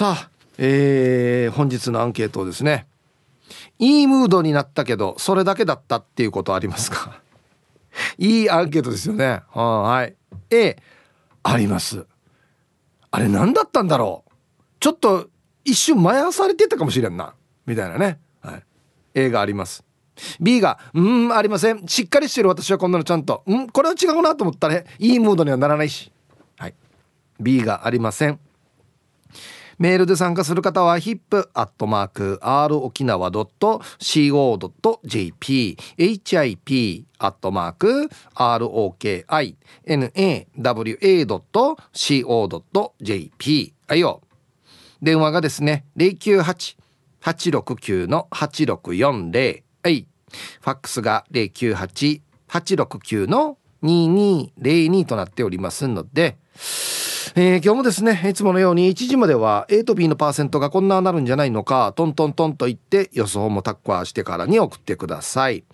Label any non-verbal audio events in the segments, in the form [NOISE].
さあ、えー、本日のアンケートですねいいムードになったけどそれだけだったっていうことありますか？[LAUGHS] いいアンケートですよね。はい。A あります。あれ何だったんだろう？ちょっと一瞬迷わされてたかもしれんな。みたいなね、はい、A があります。B が「うんありません。しっかりしてる私はこんなのちゃんと。うんこれは違うなと思ったらいいムードにはならないし」はい。B がありません。メールで参加する方は hip.r 沖縄 .co.jp hip アットマーク ROKINAWA.co.jp はいよ。電話がですね098-869の8640はい。ファックスが098-869の2202となっておりますのでえ、今日もですねいつものように1時までは A と B のパーセントがこんななるんじゃないのかトントントンと言って予想もタッカーしてからに送ってください。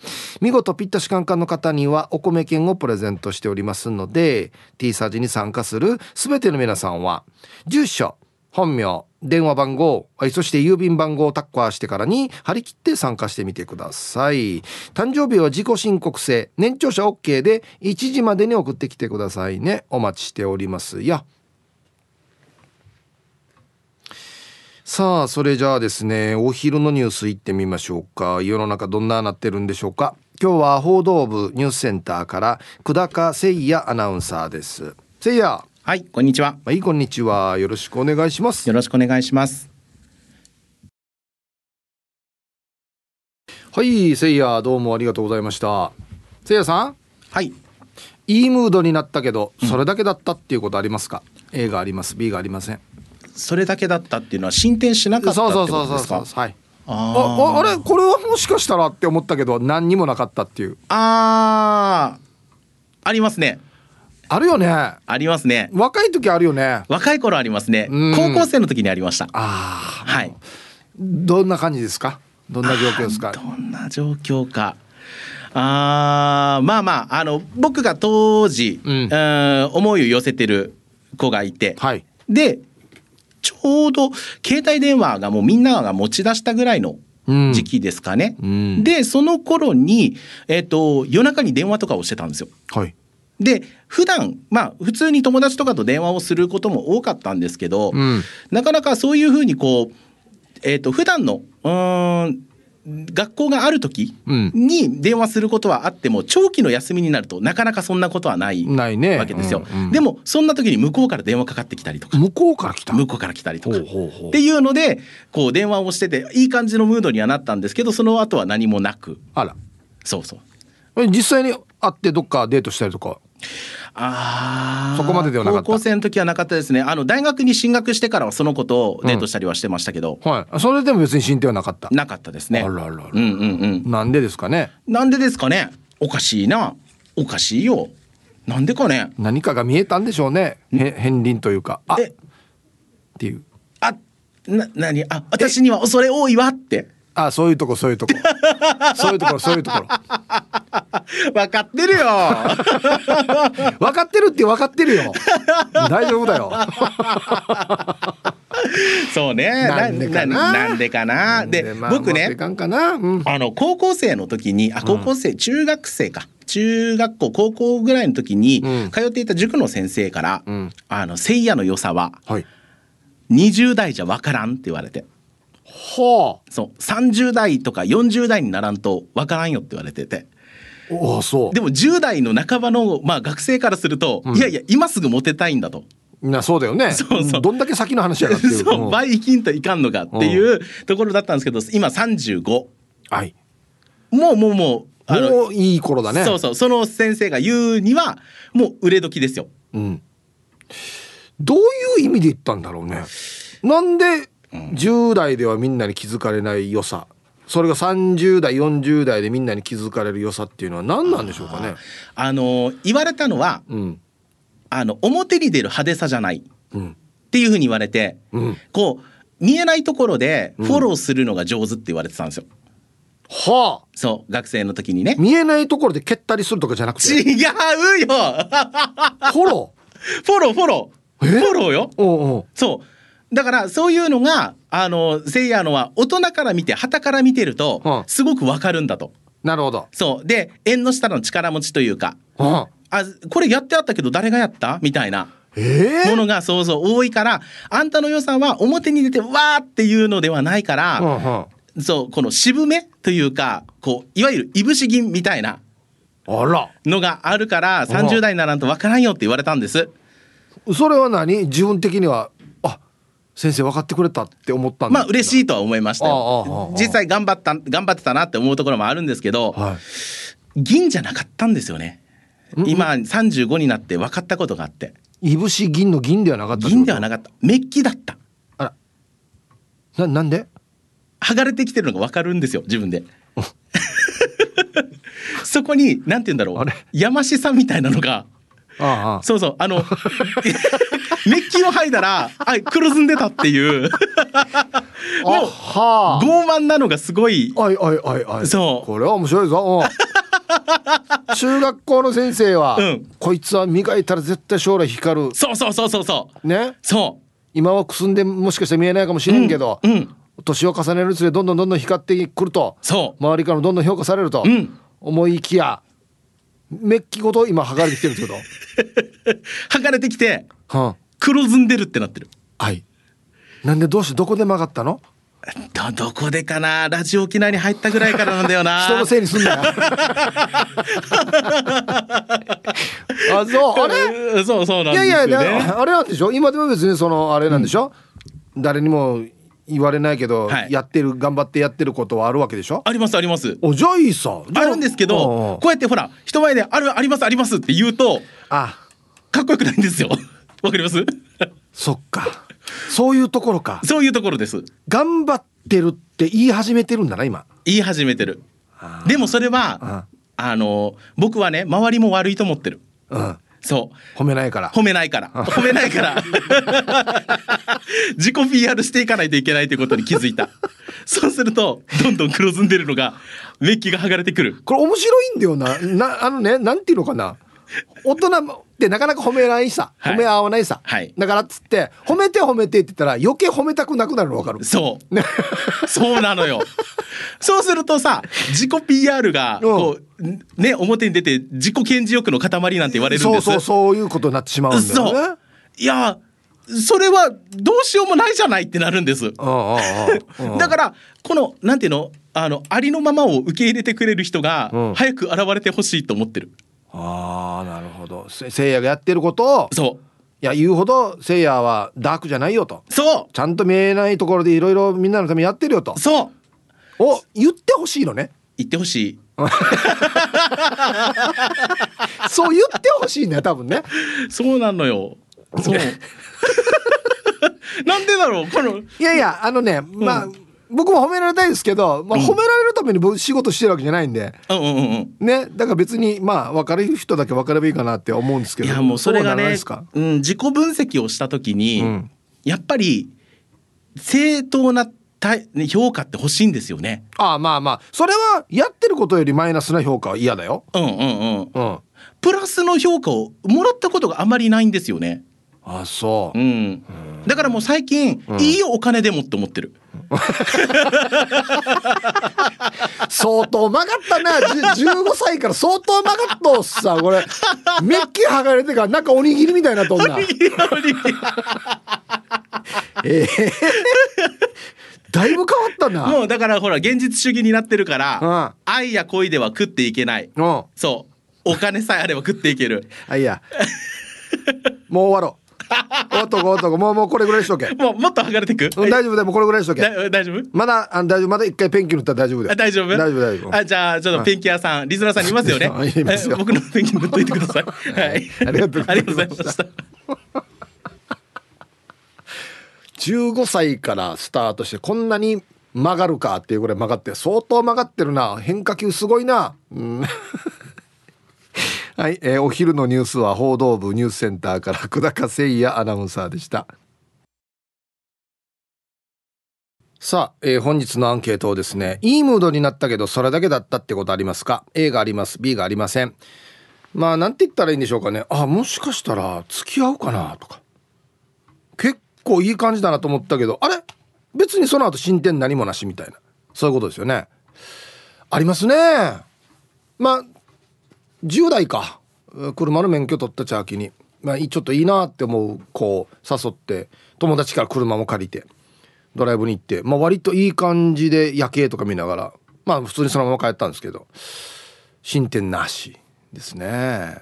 見事ピッタシカンカンの方にはお米券をプレゼントしておりますので T サージに参加する全ての皆さんは住所本名電話番号そして郵便番号をタッカーしてからに張り切って参加してみてください。誕生日は自己申告制年長者 OK で1時までに送ってきてくださいね。お待ちしておりますよ。さあそれじゃあですねお昼のニュースいってみましょうか。世の中どんななってるんでしょうか。今日は報道部ニュースセンターから久高誠也アナウンサーです。誠也。はいこんにちは。はいこんにちは。よろしくお願いします。よろしくお願いします。はい誠也どうもありがとうございました。誠也さん？はい。いいムードになったけどそれだけだったっていうことありますか、うん、A があります B がありませんそれだけだったっていうのは進展しなかったってことですか？はい。ああれこれはもしかしたらって思ったけど何にもなかったっていう。あありますね。あるよね。ありますね。若い時あるよね。若い頃ありますね。高校生の時にありました。ああはい。どんな感じですか？どんな状況ですか？どんな状況か。あまあまああの僕が当時、うん、思いを寄せてる子がいて、はい、でちょうど携帯電話がもうみんなが持ち出したぐらいの時期ですかね。うん、でその頃に、えーと、夜中に電話とかをしてたんですよ。はい、で普段まあ普通に友達とかと電話をすることも多かったんですけど、うん、なかなかそういうふうにこう、えーと、普段のうん学校がある時に電話することはあっても長期の休みになるとなかなかそんなことはないわけですよ、うんうん、でもそんな時に向こうから電話かかってきたりとか。向こうから来た。向こうから来たりとか。っていうのでこう電話をしてていい感じのムードにはなったんですけどその後は何もなく。あら。そうそう。実際に会ってどっかデートしたりとか？あそこまでではなかった。高校生の時はなかったですね。あの大学に進学してからはその子とデートしたりはしてましたけど、うん、はい。それでも別に進展はなかった。なかったですね。あらあら。うんうんうん。なんでですかね？なんでですかね？おかしいな。おかしいよ。なんでかね？何かが見えたんでしょうね。へ片鱗というか。あっていう。あな何？あ私には恐れ多いわってあそういうとこそういうとこ。そういうところ [LAUGHS] そういうところ。分かってるよ。[LAUGHS] 分かってるって分かってるよ。大丈夫だよ。[LAUGHS] そうね。なんでかな。なんでかな。で、まあ、僕ね、うん、あの高校生の時にあ高校生、うん、中学生か。中学校高校ぐらいの時に、通っていた塾の先生から「うん、あの聖夜の良さは、はい、20代じゃ分からん」って言われて。はあ、そう。30代とか40代にならんと分からんよって言われてて。おそう。でも10代の半ばの、まあ、学生からすると、うん、いやいや今すぐモテたいんだと。なそうだよね。[LAUGHS] そうそう。どんだけ先の話やがって [LAUGHS] そう。倍生きんといかんのかっていうところだったんですけど今35はい。もうもうもうもういい頃だね。そうそう。その先生が言うにはもう売れ時ですよ、うん、どういう意味で言ったんだろうね。なんで10代ではみんなに気づかれない良さ。それが30代40代でみんなに気づかれる良さっていうのは何なんでしょうかね？あの言われたのは、うん、あの表に出る派手さじゃない、うん、っていうふうに言われて、うん、こう見えないところでフォローするのが上手って言われてたんですよ。はあ、そう学生の時にね。見えないところで蹴ったりするとかじゃなくて？違うよ。フォロー？フォローフォロー。フォローよ。おうおうそうだからそういうのがあのせいやのは大人から見て旗から見てるとすごくわかるんだと。なるほど。そうで縁の下の力持ちというか、あこれやってあったけど誰がやった？みたいな。ものがそうそう多いからあんたの良さは表に出てわーっていうのではないから、そうこの渋めというかこういわゆるいぶし銀みたいなのがあるから30代にならんとわからんよって言われたんです。それは何？自分的にはあ先生分かってくれたって思ったんまあ嬉しいとは思いましたよ。実際頑張った頑張ってたなって思うところもあるんですけど、はい、銀じゃなかったんですよね。今35になって分かったことがあって。いぶし銀の銀ではなかった銀ではなかった。メッキだった。あら。ななんで？剥がれてきてるのが分かるんですよ自分で。[LAUGHS] そこになんて言うんだろう。山師さんみたいなのがああ。そうそう。あのメッキを剥いだらあ黒ずんでたっていう。[LAUGHS] もう傲慢なのがすごい。はいはいはいはい。そう。これは面白いぞ。[LAUGHS] 中学校の先生は、うん、こいつは磨いたら絶対将来光る。そうそうそうそうそう。ね？そう。今はくすんでもしかして見えないかもしれんけど、うん、うん、年を重ねるにつれどんどんどんどん光ってくると。そう。周りからもどんどん評価されると、うん、思いきやメッキごと今剥がれてきてるってこと？[LAUGHS] 剥がれてきて、はあ、黒ずんでるってなってる。はい。なんでどうしてどこで曲がったの？どどこでかな？ラジオ沖縄に入ったぐらいからなんだよな。[LAUGHS] 人のせいにすんなよ。[LAUGHS] あそうあれ？そうそうなんですよ、ね、いやいやあれなんでしょ？今でも別にそのあれなんでしょ、うん、誰にも言われないけど、はい、やってる頑張ってやってることはあるわけでしょ？ありますあります。おじゃあいいさ。あ。るんですけどこうやってほら人前であるありますありますって言うとあ。かっこよくないんですよ。[LAUGHS] わかります？そっか。そういうところか。そういうところです。頑張ってるって言い始めてるんだな今。言い始めてる。でもそれはあの僕はね周りも悪いと思ってる、うん、そう。褒めないから。褒めないから。褒めないから。[LAUGHS] 自己 PR していかないといけないということに気づいた。そうするとどんどん黒ずんでるのがメッキが剥がれてくる。これ面白いんだよな。なあのねなんていうのかな大人ってなかなか褒めないさ、褒め合わないさ、はい、だからっつって褒めて褒めてって言ったら余計褒めたくなくなるの分かるそう、ね、そうなのよ。そうするとさ自己 PR がこう、うん、ね表に出て自己顕示欲の塊なんて言われるんです。そうそうそういうことになってしまうんだよね。いやそれはどうしようもないじゃないってなるんです。だからこのなんていうの？あのありのままを受け入れてくれる人が早く現れてほしいと思ってる。ああなるほど。せいやがやってることをそう。いや言うほどせいやはダークじゃないよと。そう。ちゃんと見えないところでいろいろみんなのためにやってるよと。そう。を言ってほしいのね。言ってほしい。[LAUGHS] そう言ってほしいね多分ね。そうなのよ。そう。[LAUGHS] なんでだろうこの。いやいやあのねまあ、うん僕も褒められたいですけど、まあ、褒められるために僕仕事してるわけじゃないんで、うんうんうんね、だから別にまあ分かる人だけ分かればいいかなって思うんですけど。いやもうそれがねうん、自己分析をした時に、うん、やっぱり正当な評価って欲しいんですよね。ああまあまあ。それはやってることよりマイナスな評価は嫌だよ。うんうんうん。うん、プラスの評価をもらったことがあまりないんですよね。あそう、うん、だからもう最近、うん、いいお金でもって思ってる。相当曲がったな。15歳から相当曲がっとさこれ。メッキ剥がれてからなんかおにぎりみたいなとんな。えー、だいぶ変わったな。もうだからほら現実主義になってるから、うん、愛や恋では食っていけない、うん、そう。お金さえあれば食っていける。あいや。もう終わろうおっとこおっとこもうもうこれぐらいしとけ。もうもっと剥がれてく、うん、大丈夫でもこれぐらいしとけ。大丈夫？まだあ大丈夫。まだ一回ペンキ塗ったら大丈夫で大丈夫？大丈夫大丈夫。あじゃあちょっとペンキ屋さん、リズナーさんいますよね？[LAUGHS] 僕のペンキ塗っといてください。はい。ありがとうございました。15 [LAUGHS] 歳からスタートしてこんなに曲がるかっていうぐらい曲がって相当曲がってるな。変化球すごいな。うんはい、えー、お昼のニュースは報道部ニュースセンターから [LAUGHS] 久高誠也アナウンサーでした。さあ、えー、本日のアンケートをですねいいムードになったけどそれだけだったってことありますか？A があります B がありません。まあなんて言ったらいいんでしょうかね。あもしかしたら付き合うかなとか。結構いい感じだなと思ったけどあれ？別にその後進展何もなしみたいな。そういうことですよね。ありますね。まあ10代か。車の免許取ったチャーキに、まあ、ちょっといいなって思う子を誘って友達から車も借りてドライブに行って、まあ、割といい感じで夜景とか見ながらまあ普通にそのまま帰ったんですけど進展なしですね、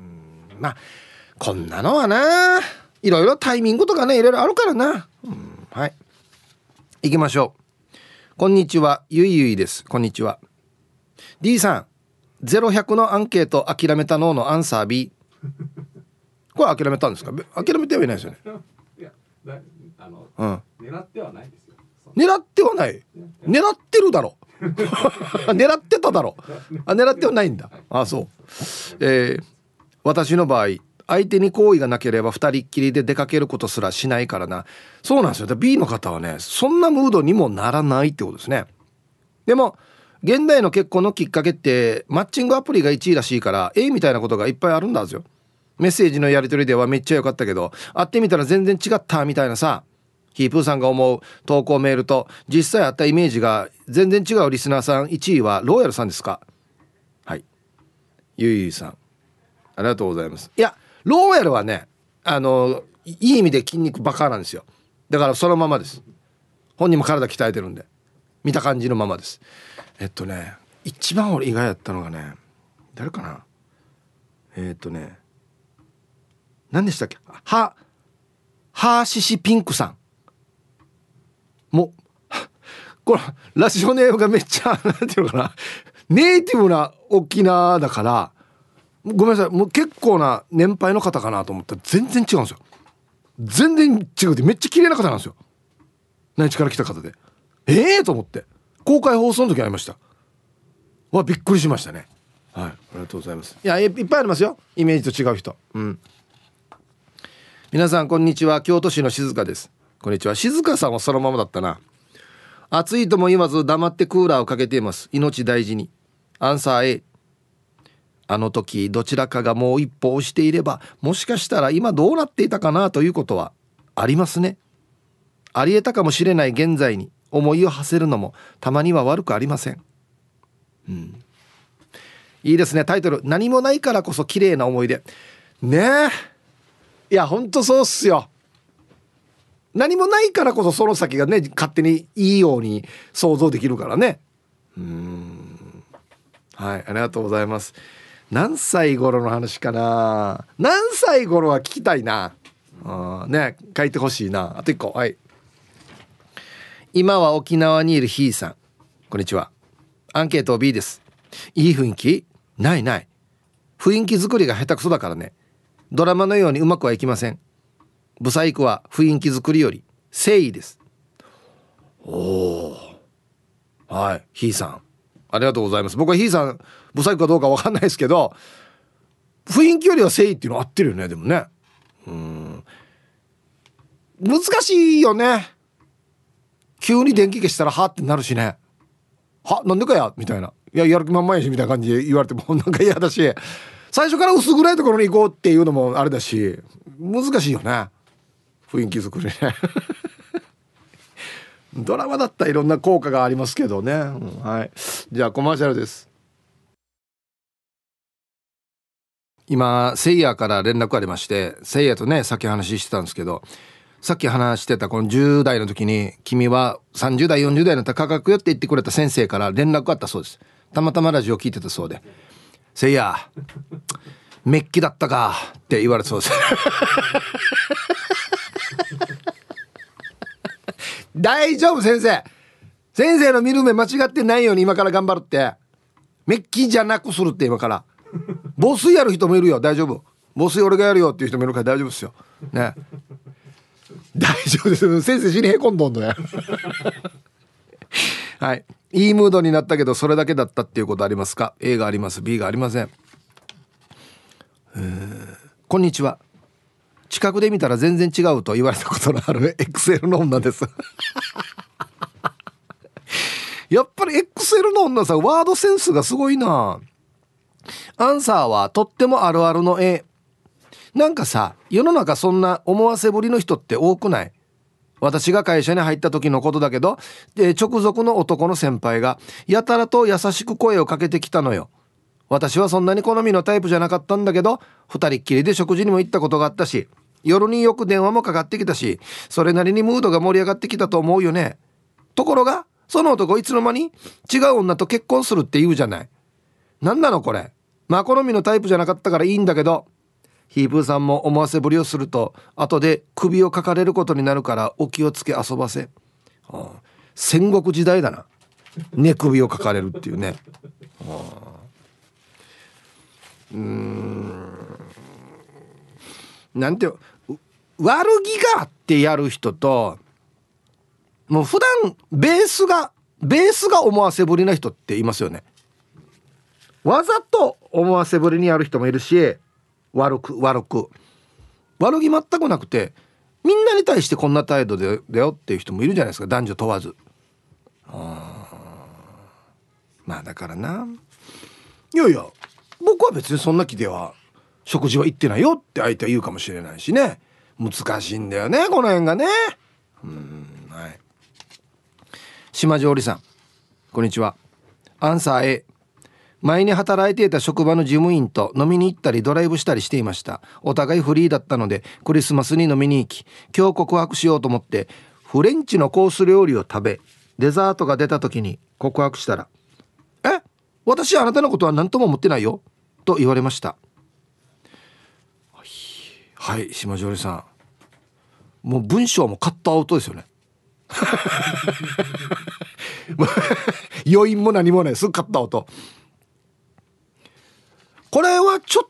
うん、まあこんなのはないろいろタイミングとかねいろいろあるからな、うん、はい。行きましょう。こんにちは。ゆいゆいです。こんにちは。D さん。0100のアンケート諦めたののアンサー B これ諦めたんですか？諦めてはいないですよね。いやあの、うん、狙ってはないですよ。狙ってはない？狙ってるだろ。[LAUGHS] 狙ってただろ。あ狙ってはないんだ。あそう。えー、私の場合相手に好意がなければ二人っきりで出かけることすらしないからな。そうなんですよ。B の方はねそんなムードにもならないってことですね。でも現代の結婚のきっかけってマッチングアプリが1位らしいから A みたいなことがいっぱいあるんだですよ。メッセージのやり取りではめっちゃ良かったけど会ってみたら全然違ったみたいなさ。ヒープーさんが思う投稿メールと実際あったイメージが全然違うリスナーさん1位はローヤルさんですか。はい。ゆいゆいさん。ありがとうございます。いやローヤルはねあのいい意味で筋肉バカなんですよ。だからそのままです。本人も体鍛えてるんで。見た感じのままです。えっとね一番俺意外だったのがね誰かな？え、っとね何でしたっけ？はハーシシピンクさん。もこれラジオネームがめっちゃなんていうのかな？ネイティブな沖縄だからごめんなさい。もう結構な年配の方かなと思ったら全然違うんですよ。全然違うってめっちゃ綺麗な方なんですよ。内地から来た方で。ええー、と思って。公開放送の時ありました。わびっくりしましたね。はい。ありがとうございます。いやいっぱいありますよ。イメージと違う人。うん。皆さんこんにちは。京都市の静香です。こんにちは。静香さんはそのままだったな。暑いとも言わず黙ってクーラーをかけています。命大事に。アンサー A あの時どちらかがもう一歩押していればもしかしたら今どうなっていたかなということはありますね。ありえたかもしれない現在に思いを馳せるのもたまには悪くありません。うん。いいですね。タイトル。何もないからこそ綺麗な思い出。ねえ。いやほんとそうっすよ。何もないからこそその先がね勝手にいいように想像できるからね。うん。はいありがとうございます。何歳頃の話かな。何歳頃は聞きたいな。あね書いてほしいな。あと一個。はい。今は沖縄にいるひーさん。こんにちは。アンケート B です。いい雰囲気？ないない。雰囲気作りが下手くそだからね。ドラマのようにうまくはいきません。ブサイクは雰囲気作りより誠意です。おおはい。ひーさん。ありがとうございます。僕はひーさんブサイクかどうかわかんないですけど雰囲気よりは誠意っていうの合ってるよねでもね。うん。難しいよね。急に電気消したらはってなるしね。はなんでかや？みたいな。いややる気満々やしみたいな感じで言われても [LAUGHS] なんか嫌だし。最初から薄暗いところに行こうっていうのもあれだし難しいよね。雰囲気作りね。[LAUGHS] ドラマだったらいろんな効果がありますけどね、うん、はい。じゃあコマーシャルです。今せいやから連絡ありましてせいやとねさっき話してたんですけどさっき話してたこの10代の時に君は30代40代の価格よって言ってくれた先生から連絡あったそうです。たまたまラジオ聞いてたそうで「せいやメッキだったか」って言われそうです。[LAUGHS] 大丈夫先生。先生の見る目間違ってないように今から頑張るって。メッキじゃなくするって今から。防水やる人もいるよ。大丈夫。防水俺がやるよっていう人もいるから大丈夫ですよ。ね。大丈夫です。先生死にへこんどんのや。[LAUGHS] はい。いいムードになったけどそれだけだったっていうことありますか？A があります。B がありません。こんにちは。近くで見たら全然違うと言われたことのある XL の女です。[LAUGHS] やっぱり XL の女さワードセンスがすごいな。アンサーはとってもあるあるの A なんかさ世の中そんな思わせぶりの人って多くない？私が会社に入った時のことだけど、で直属の男の先輩がやたらと優しく声をかけてきたのよ。私はそんなに好みのタイプじゃなかったんだけど2人っきりで食事にも行ったことがあったし夜によく電話もかかってきたしそれなりにムードが盛り上がってきたと思うよね。ところがその男いつの間に違う女と結婚するって言うじゃない。何なのこれ。まあ好みのタイプじゃなかったからいいんだけどヒープーさんも思わせぶりをすると後で首をかかれることになるからお気をつけ遊ばせ、はあ、戦国時代だな。寝首をかかれるっていうね、はあ、うん。なんて悪気がってやる人ともう普段ベースがベースが思わせぶりな人っていますよね。わざと思わせぶりにやる人もいるし悪く悪く。悪気全くなくてみんなに対してこんな態度でだよっていう人もいるじゃないですか。男女問わず。まあだからな。いやいや僕は別にそんな気では食事は行ってないよって相手は言うかもしれないしね。難しいんだよねこの辺がね。うんはい。島上里さんこんにちは。アンサー A 前に働いていた職場の事務員と飲みに行ったりドライブしたりしていました。お互いフリーだったのでクリスマスに飲みに行き今日告白しようと思ってフレンチのコース料理を食べデザートが出た時に告白したら「え？私あなたのことは何とも思ってないよ」と言われました。はい島上さん。もう文章もカットアウトですよね。[LAUGHS] 余韻も何もないす。ぐカットアウト。これはちょっ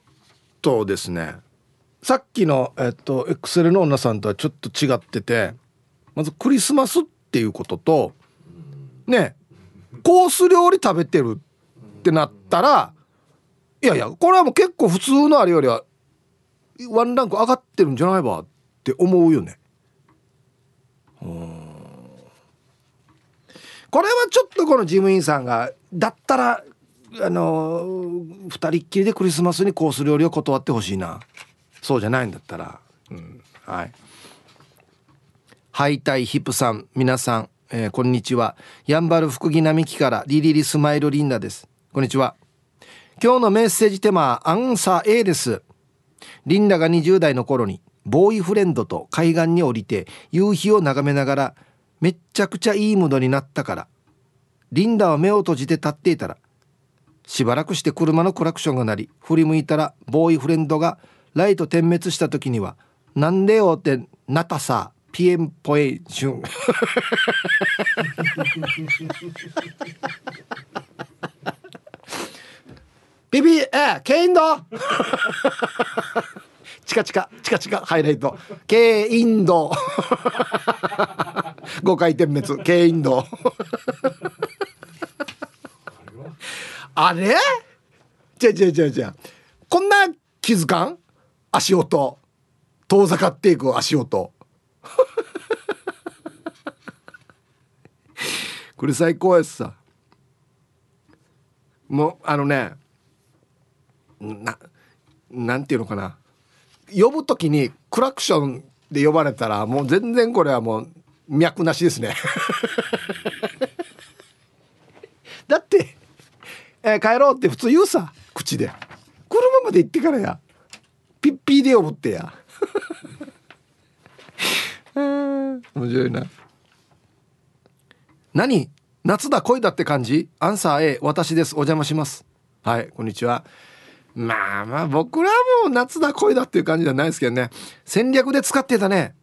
とですねさっきの、えっと、エクセルの女さんとはちょっと違っててまずクリスマスっていうこととねコース料理食べてるってなったらいやいやこれはもう結構普通のあれよりはワンランク上がってるんじゃないばって思うよね。これはちょっとこの事務員さんがだったらあの2人っきりでクリスマスにコース料理を断ってほしいな。そうじゃないんだったら、うん、はい。ハイタイヒップさん皆さん、えー、こんにちは。やんばる福木並木からリリリスマイルリンダです。こんにちは。今日のメッセージテーマはアンサー A です。リンダが20代の頃にボーイフレンドと海岸に降りて夕日を眺めながらめっちゃくちゃいいムードになったからリンダは目を閉じて立っていたらしばらくして車のクラクションが鳴り振り向いたらボーイフレンドがライト点滅した時には「なんでよ」ってなたさピエンポエシュン。[LAUGHS] ビビえケインド？[LAUGHS] チカチカチカチカハイライト。ケインド。[LAUGHS] 5回点滅。ケインド。あれ？じゃじゃじゃじゃこんな気づかん？足音。遠ざかっていく足音。[LAUGHS] これ最高やつさ。もうあのね。ななんていうのかな。呼ぶ時にクラクションで呼ばれたらもう全然これはもう脈なしですね。[LAUGHS] だってえー、帰ろうって普通言うさ口で。車まで行ってからや。ピッピーで呼ぶってや。[LAUGHS] 面白いな。何？夏だ恋だって感じ？アンサー A 私です。お邪魔します。はいこんにちは。まあまあ僕らも夏だ恋だっていう感じじゃないですけどね。戦略で使ってたね。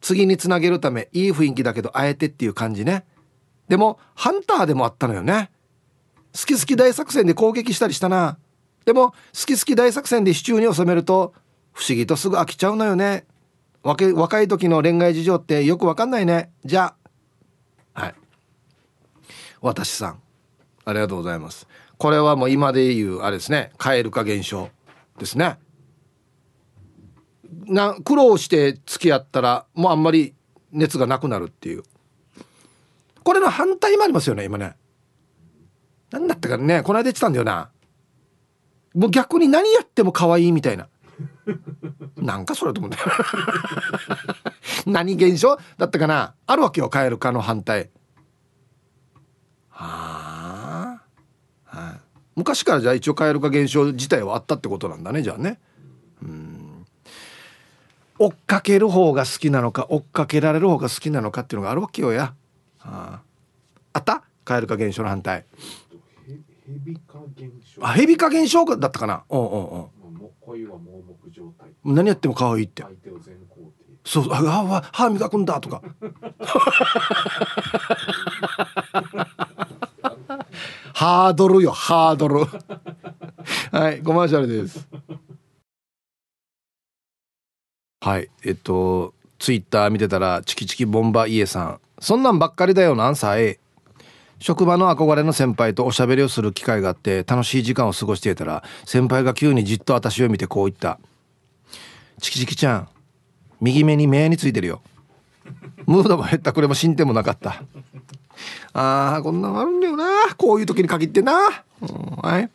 次につなげるためいい雰囲気だけどあえてっていう感じね。でもハンターでもあったのよね。好き好き大作戦で攻撃したりしたな。でも好き好き大作戦で支柱に収めると不思議とすぐ飽きちゃうのよね。若い時の恋愛事情ってよくわかんないね。じゃあ。はい。私さん。ありがとうございます。これはもう今で言うあれですね。蛙化現象ですね。な苦労して付き合ったらもうあんまり熱がなくなるっていう。これの反対もありますよね今ね。何だったかねこの間言ってたんだよな。もう逆に何やっても可愛いみたいな。[LAUGHS] なんかそれと思って [LAUGHS] 何現象だったかな。あるわけよ蛙化の反対。はあ、はい、昔からじゃあ一応蛙化現象自体はあったってことなんだねじゃあね。うん。追っかける方が好きなのか追っかけられる方が好きなのかっていうのがあるわけよや、はあ、あった？蛙化現象の反対。ヘビ化現象あヘビ化現象だったかな？うんうんうん。恋は盲目状態。何やっても可愛いって。相手を全肯定そうああ歯磨くんだとか。[LAUGHS] ハードルよハードル。[LAUGHS] はいコマーシャルです。はいえっとツイッター見てたらチキチキボンバーイエさん。そんなんばっかりだよなんさえ職場の憧れの先輩とおしゃべりをする機会があって楽しい時間を過ごしていたら先輩が急にじっと私を見てこう言った「チキチキちゃん右目に目についてるよ」ムードも減った。くれも進展もなかった。あーこんなのあるんだよな。こういう時に限ってな、うん、はい。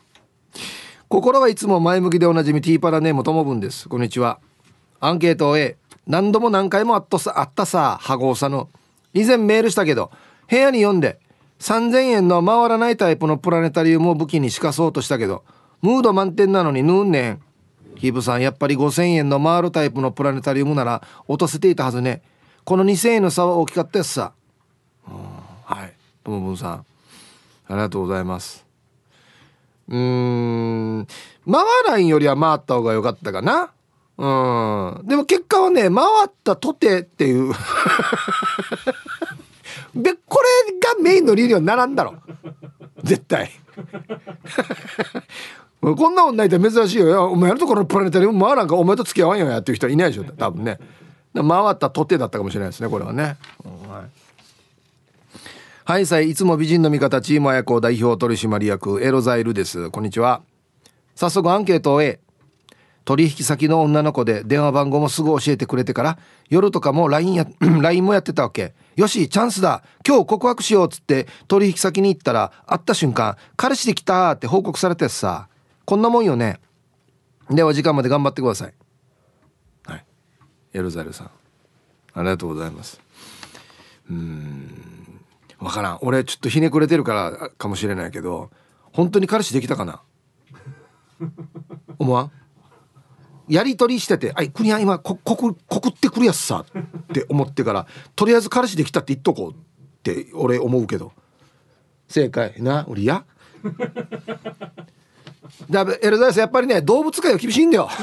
心はいつも前向きでおなじみティーパラネームともぶんです。こんにちは。アンケートを A 何度も何回もあったさあったさ羽子さの。以前メールしたけど部屋に読んで3000円の回らないタイプのプラネタリウムを武器にしかそうとしたけどムード満点なのにヌーンねん。ヒブさんやっぱり5000円の回るタイプのプラネタリウムなら落とせていたはずね。この2000円の差は大きかったやつさ、うん、はい。ともぶんさん。ありがとうございます。うーん。回らんよりは回った方が良かったかな。うん。でも結果はね回ったとてっていう。でこれがメインの理由にはならんだろ絶対。[LAUGHS] こんなもんないと珍しいよ。お前のところのプラネタリウム回らんかお前と付き合わんよやっていう人はいないでしょ。多分ね。回ったとてだったかもしれないですねこれはね、うん、はい。はいさいいつも美人の味方チーム綾子代表取締役エロザイルです。こんにちは。早速アンケートを A 取引先の女の子で電話番号もすぐ教えてくれてから夜とかも LINE や [CLEARS THROAT] LINE もやってたわけ。よしチャンスだ。今日告白しようっつって取引先に行ったら会った瞬間彼氏できたって報告されたやつさ。こんなもんよね。では時間まで頑張ってください。はい。エルザルさん。ありがとうございます。うん。分からん。俺ちょっとひねくれてるからかもしれないけど本当に彼氏できたかな？思わん？やり取りしてて「あい国は今ここくってくるやつさ」って思ってからとりあえず彼氏できたって言っとこうって俺思うけど。正解。な俺や？[LAUGHS] だエルザイスやっぱりね動物界は厳しいんだよ。[LAUGHS]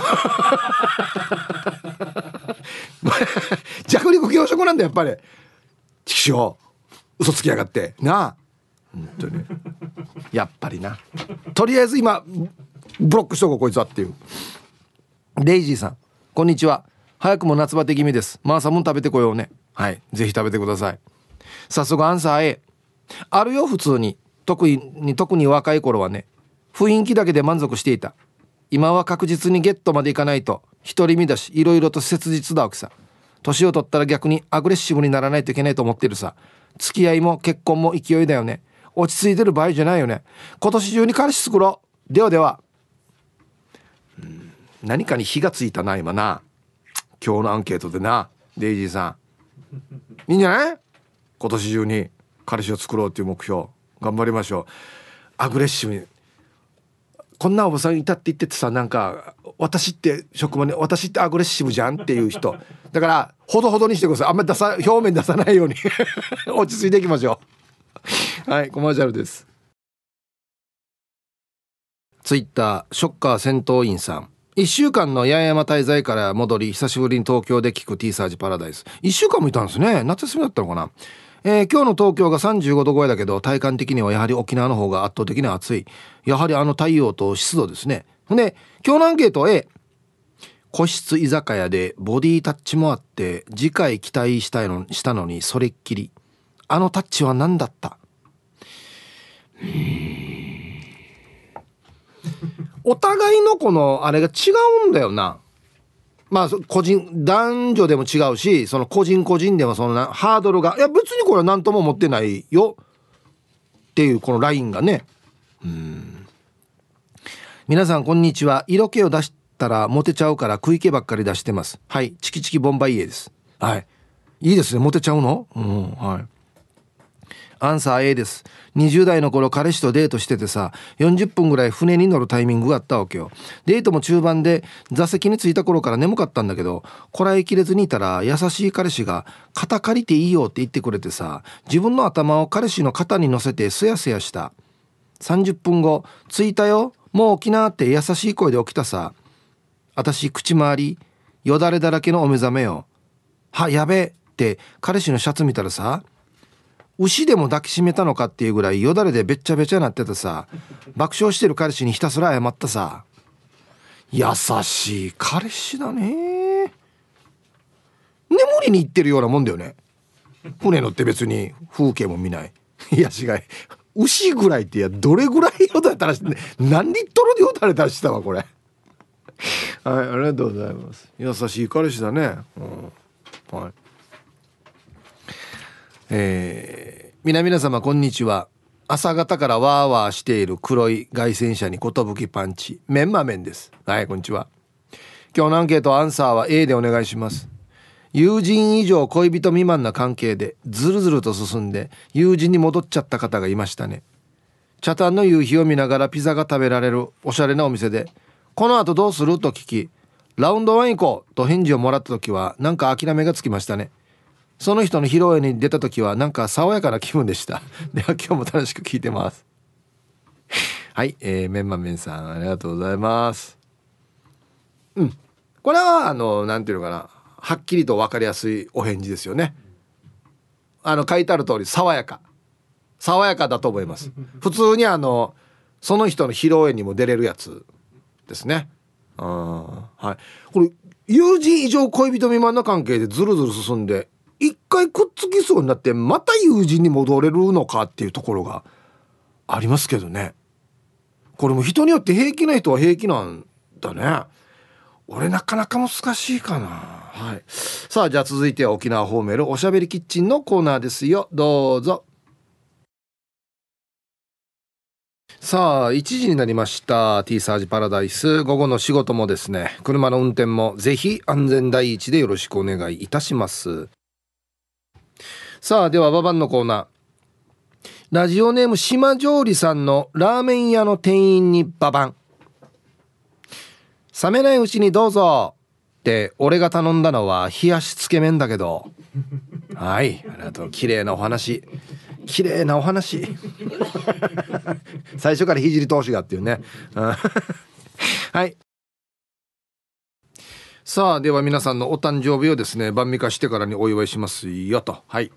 弱肉強食なんだやっぱり。畜生。嘘つきやがって。な。あ本当に。やっぱりな。とりあえず今ブロックしとこうこいつはっていう。レイジーさんこんにちは。早くも夏バテ気味です。マーサも食べてこようね。はい。ぜひ食べてください。早速アンサー A あるよ普通に。特に特に若い頃はね。雰囲気だけで満足していた。今は確実にゲットまでいかないと。独り身だしいろいろと切実だわけさ。年を取ったら逆にアグレッシブにならないといけないと思ってるさ。付き合いも結婚も勢いだよね。落ち着いてる場合じゃないよね。今年中に彼氏作ろう。ではでは。何かに火がついたな今な。今日のアンケートでなデイジーさん。いいんじゃない？今年中に。彼氏を作ろうっていう目標。頑張りましょう。アグレッシブに。こんなおばさんいたって言っててさなんか私って職場に私ってアグレッシブじゃんっていう人。だからほどほどにしてください。あんまり出さ表面出さないように。[LAUGHS] 落ち着いていきましょう。はいコマーシャルです。ツイッターショッカー戦闘員さん。1週間の八重山滞在から戻り久しぶりに東京で聞く T サージパラダイス。1週間もいたんですね。夏休みだったのかな。えー、今日の東京が35度超えだけど体感的にはやはり沖縄の方が圧倒的に暑い。やはりあの太陽と湿度ですね。で今日のアンケート A 個室居酒屋でボディタッチもあって次回期待したいのしたのにそれっきり。あのタッチは何だった？お互いのこのあれが違うんだよな。まあ個人男女でも違うしその個人個人でもそのなハードルがいや別にこれは何とも思ってないよ。っていうこのラインがね。うん。皆さんこんにちは。色気を出したらモテちゃうから食い気ばっかり出してます。はい。チキチキボンバイエです。はい。いいですね。モテちゃうの？うん。はい。アンサー A です。20代の頃彼氏とデートしててさ40分ぐらい船に乗るタイミングがあったわけよ。デートも中盤で座席に着いた頃から眠かったんだけどこらえきれずにいたら優しい彼氏が「肩借りていいよ」って言ってくれてさ自分の頭を彼氏の肩に乗せてすやすやした。30分後「着いたよもう起きな」って優しい声で起きたさ。私口周りよだれだらけのお目覚めよはやべえって彼氏のシャツ見たらさ牛でも抱きしめたのかっていうぐらいよだれでべっちゃべちゃなっててさ。爆笑してる彼氏にひたすら謝ったさ。優しい彼氏だね。眠りに行ってるようなもんだよね。船乗って別に。風景も見ない。いや違い牛ぐらいっていやどれぐらいよだれたらして何リットルでよだれたらしたわこれ。はいありがとうございます。優しい彼氏だね。うん。はいえー、皆々様こんにちは。朝方からワーワーしている黒い外旋車に寿パンチ。メンマメンです。はいこんにちは。今日のアンケートアンサーは A でお願いします。友人以上恋人未満な関係でずるずると進んで友人に戻っちゃった方がいましたね。茶炭の夕日を見ながらピザが食べられるおしゃれなお店でこの後どうする？と聞きラウンドワン行こうと返事をもらった時はなんか諦めがつきましたね。その人の披露宴に出た時はなんか爽やかな気分でした。[LAUGHS] では今日も楽しく聞いてます。[LAUGHS] はい、えー、メンマメンさんありがとうございます。うん。これはあのなんていうのかな。はっきりと分かりやすいお返事ですよね。あの書いてある通り爽やか。爽やかだと思います。[LAUGHS] 普通にあのその人の披露宴にも出れるやつですね。あはい。これ友人以上恋人未満の関係でずるずる進んで一回くっつきそうになってまた友人に戻れるのかっていうところがありますけどね。これも人によって平気な人は平気なんだね。俺なかなか難しいかな。はい。さあじゃあ続いては沖縄方面のおしゃべりキッチンのコーナーですよ。どうぞ。さあ1時になりました。T サージパラダイス。午後の仕事もですね。車の運転もぜひ安全第一でよろしくお願いいたします。さあではババンのコーナー。ラジオネーム島上里さんのラーメン屋の店員にババン冷めないうちにどうぞって俺が頼んだのは冷やしつけ麺だけど。はいありがとう。綺麗なお話。綺麗なお話。[LAUGHS] 最初から聖通しがっていうね。はいさあでは皆さんのお誕生日をですね晩味化してからにお祝いしますよと。はい。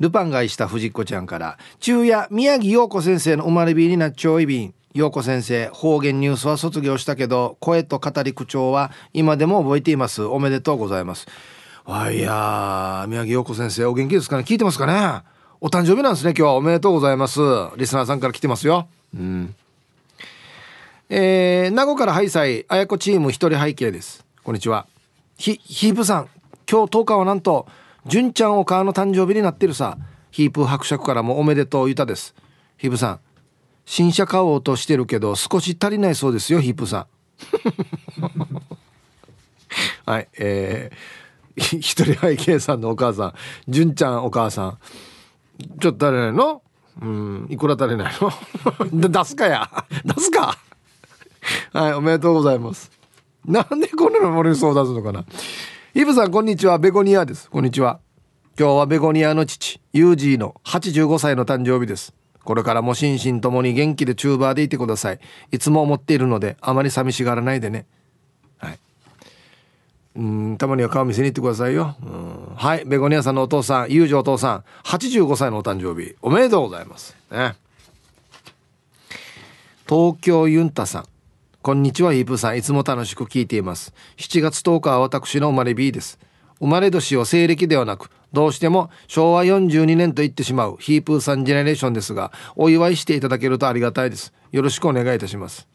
ルパンがいした藤子ちゃんから昼夜宮城陽子先生の生まれ日になっちゃういびん陽子先生方言ニュースは卒業したけど声と語り口調は今でも覚えています。おめでとうございます。わいや宮城陽子先生お元気ですかね？聞いてますかね？お誕生日なんですね今日は。おめでとうございます。リスナーさんから来てますよ。うん。えー、名護からハイサイあやこチーム一人背景です。こんにちは。ひヒープさん。今日10日はなんと純ちゃんお母の誕生日になってるさ。ヒープ伯爵からもおめでとうゆたです。ヒープさん新車買おうとしてるけど少し足りないそうですよヒープさん。[LAUGHS] はいえー、一人背景さんのお母さん。純ちゃんお母さん。ちょっと足りないの？うんいくら足りないの？[LAUGHS] 出すかや。出すか。はいおめでとうございます。なんでこんなの俺に相談するのかな。イブさんこんにちは。ベゴニアです。こんにちは。今日はベゴニアの父ユージーの85歳の誕生日です。これからも心身ともに元気でチューバーでいてください。いつも思っているのであまり寂しがらないでね。はい。うんたまには顔見せに行ってくださいよ。うん。はい。ベゴニアさんのお父さんユージお父さん85歳のお誕生日。おめでとうございます。ね。東京ユンタさん。こんにちはヒープさん。いつも楽しく聞いています。7月10日は私の生まれ B です。生まれ年を西暦ではなくどうしても昭和42年と言ってしまうヒープーさんジェネレーションですがお祝いしていただけるとありがたいです。よろしくお願いいたします。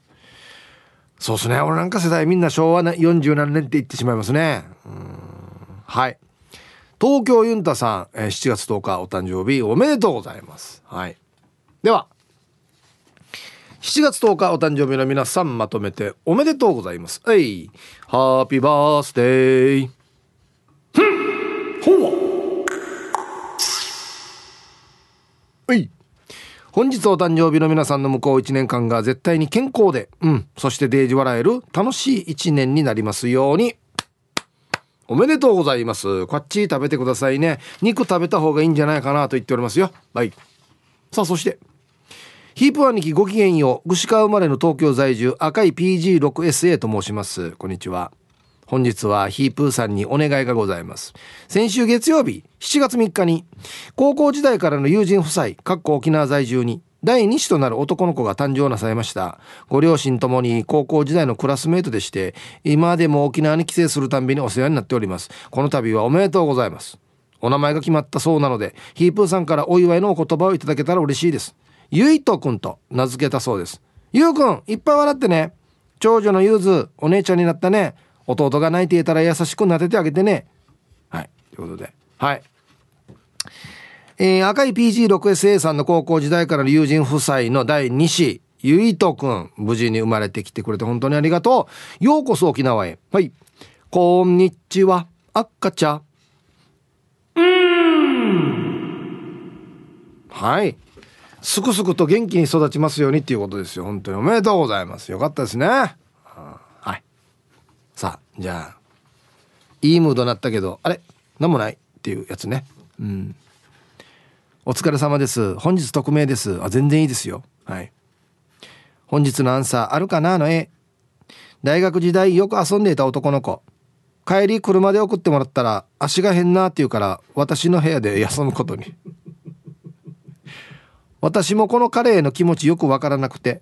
そうですね。俺なんか世代みんな昭和47年って言ってしまいますね。はい。東京ユンタさん7月10日お誕生日おめでとうございます。はい。では7月10日お誕生日の皆さんまとめておめでとうございますはいハッピーバースデーはい本日お誕生日の皆さんの向こう1年間が絶対に健康で、うん、そしてデージ笑える楽しい1年になりますように。おめでとうございます。こっち食べてくださいね。肉食べた方がいいんじゃないかなと言っておりますよ。はい。さあ、そして、ヒープ兄貴ごきげんよう。串川生まれの東京在住、赤い PG6SA と申します。こんにちは。本日はヒープーさんにお願いがございます。先週月曜日、7月3日に、高校時代からの友人夫妻、かっこ沖縄在住に、第2子となる男の子が誕生なさいました。ご両親ともに高校時代のクラスメートでして、今でも沖縄に帰省するたんびにお世話になっております。この度はおめでとうございます。お名前が決まったそうなので、ヒープーさんからお祝いのお言葉をいただけたら嬉しいです。ゆいとくんと名付けたそうです。ゆうくん、いっぱい笑ってね。長女のゆうず、お姉ちゃんになったね。弟が泣いていたら優しく撫でてあげてね。はいということで。はい。えー、赤い PG6SA さんの高校時代からの友人夫妻の第2子ゆいとくん無事に生まれてきてくれて本当にありがとう。ようこそ沖縄へ。はい。こんにちは赤ちゃん。はいすくすくと元気に育ちますようにっていうことですよ。本当に。おめでとうございます。よかったですね。はい。さあじゃあいいムードになったけどあれ？何もないっていうやつね。うん。お疲れ様です。本日匿名です。あ全然いいですよ。はい。本日のアンサーあるかなの絵。大学時代よく遊んでいた男の子。帰り車で送ってもらったら足が変なって言うから私の部屋で休むことに。私もこの彼への気持ちよくわからなくて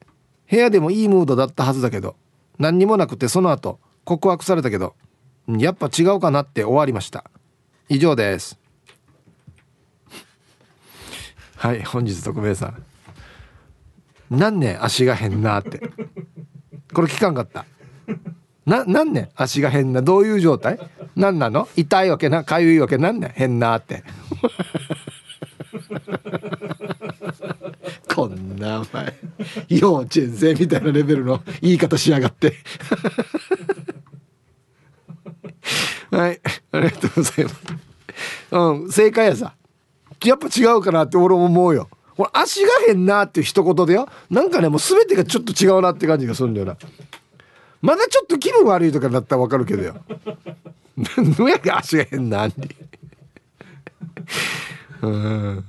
部屋でもいいムードだったはずだけど何にもなくてその後告白されたけどやっぱ違うかなって終わりました。以上です。[LAUGHS] はい本日特命さん。何年足が変なって。これ聞かんかった。な何年足が変などういう状態？何なの？痛いわけなかゆいわけなんね変なって。こんなお前幼稚園生みたいなレベルの言い方しやがって。[LAUGHS] はいありがとうございます。うん正解やさ。やっぱ違うかなって俺も思うよ。これ足が変なっていう一言でよ。なんかねもう全てがちょっと違うなって感じがするんだよな。まだちょっと気分悪いとかだったらわかるけどよ。何やが足が変なってうん。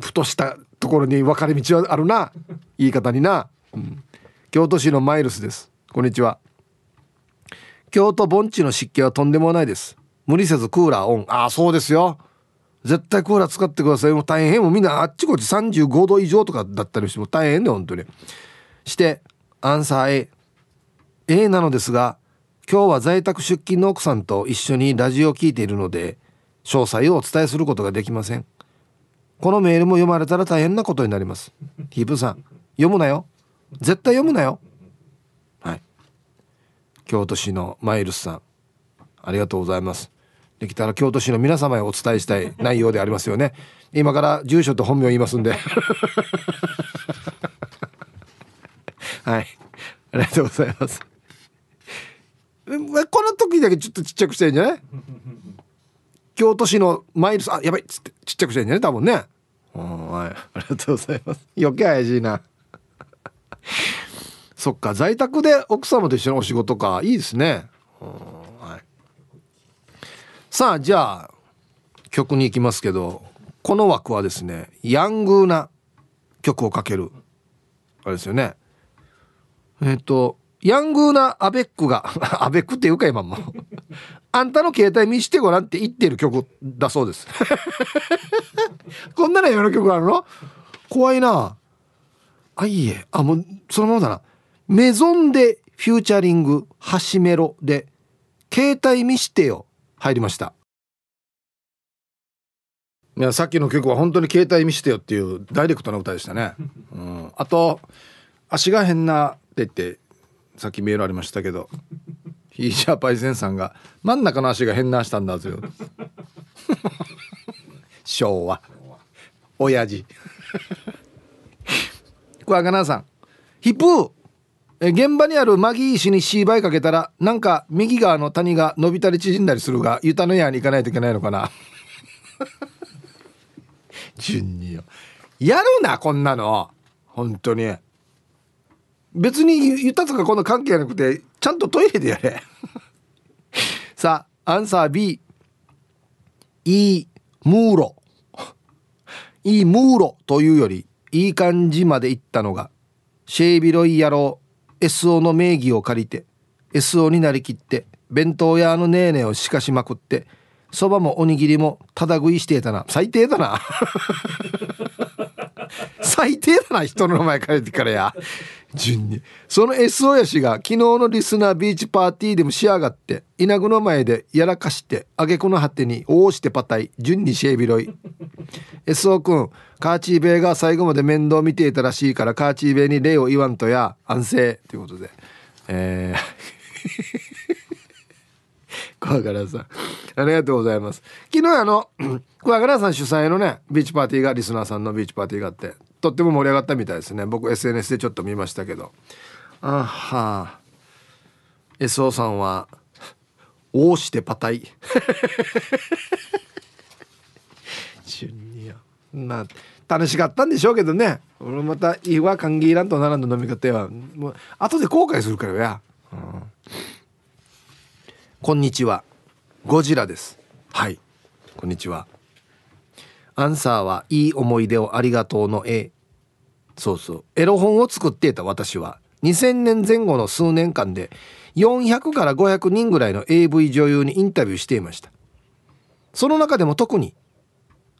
ふとしたところに分かれ道はあるな。言い方にな、うん、京都市のマイルスです。こんにちは。京都盆地の湿気はとんでもないです。無理せずクーラーオン。ああそうですよ。絶対クーラー使ってください。もう大変もうみんなあっちこっち35度以上とかだったりしても大変で本当に。してアンサー A A なのですが今日は在宅出勤の奥さんと一緒にラジオを聞いているので詳細をお伝えすることができません。このメールも読まれたら大変なことになります。ヒープさん読むなよ。絶対読むなよ。はい。京都市のマイルスさんありがとうございます。できたら京都市の皆様へお伝えしたい [LAUGHS] 内容でありますよね。今から住所と本名言いますんで。[LAUGHS] はい。ありがとうございます。この時だけちょっとちっちゃくしてんじゃない？京都市のマイルスあやばいっつってちっちゃくしてんじゃない？多分ね。はい。ありがとうございます。余計怪しいな。そっか在宅で奥様と一緒のお仕事か。いいですね、はい、さあじゃあ曲に行きますけどこの枠はですねヤングな曲をかける。あれですよね。えっ、とヤングなアベックが [LAUGHS] アベックっていうか今も。あんたの携帯見してごらんって言ってる曲だそうです。[LAUGHS] こんなのやる曲あるの？怖いな。あいいえ。あもうそのままだな。メゾンでフューチャリングハシメロで携帯見してよ。入りました。いやさっきの曲は本当に携帯見してよっていうダイレクトな歌でしたね、うん、あと足が変なって言ってさっきメールありましたけど。ヒージャーパイセンさんが真ん中の足が変なしたんだぞよ。[LAUGHS] 昭和。親父。クワガナーさん。ヒップー。え現場にあるマギー石にシーバイかけたらなんか右側の谷が伸びたり縮んだりするがユタの屋に行かないといけないのかな。[LAUGHS] 順によ。やるなこんなの。本当に。別に言ったとかこんな関係なくてちゃんとトイレでやれ。[LAUGHS] さあアンサー B いいムーロ。いいムーロというよりいい感じまで行ったのがシェービロイ野郎 SO の名義を借りて SO になりきって弁当屋のネーネーをしかしまくってそばもおにぎりもただ食いしてたな。最低だな。[LAUGHS] 最低だな人の名前書いてからや。順に。その SO やしが昨日のリスナービーチパーティーでも仕上がって稲具の前でやらかして挙句の果てに応してパタイ。順にシェービロイ SO 君カーチーベイが最後まで面倒見ていたらしいからカーチーベイに礼を言わんとや。安静。ということで。えー。クワガラさん。ありがとうございます。昨日あのクワガラさん主催のねビーチパーティーがリスナーさんのビーチパーティーがあってとっても盛り上がったみたいですね。僕 SNS でちょっと見ましたけど。あは。SO さんは「応してパタイ」まあ楽しかったんでしょうけどね。俺またいいわ歓迎ランと並んだ飲み方はもう後で後悔するからや、うん。こんにちは。ゴジラです。はい。こんにちは。アンサーはいい思い出をありがとうの絵そうそう。エロ本を作っていた私は2000年前後の数年間で400から500人ぐらいの AV 女優にインタビューしていました。その中でも特に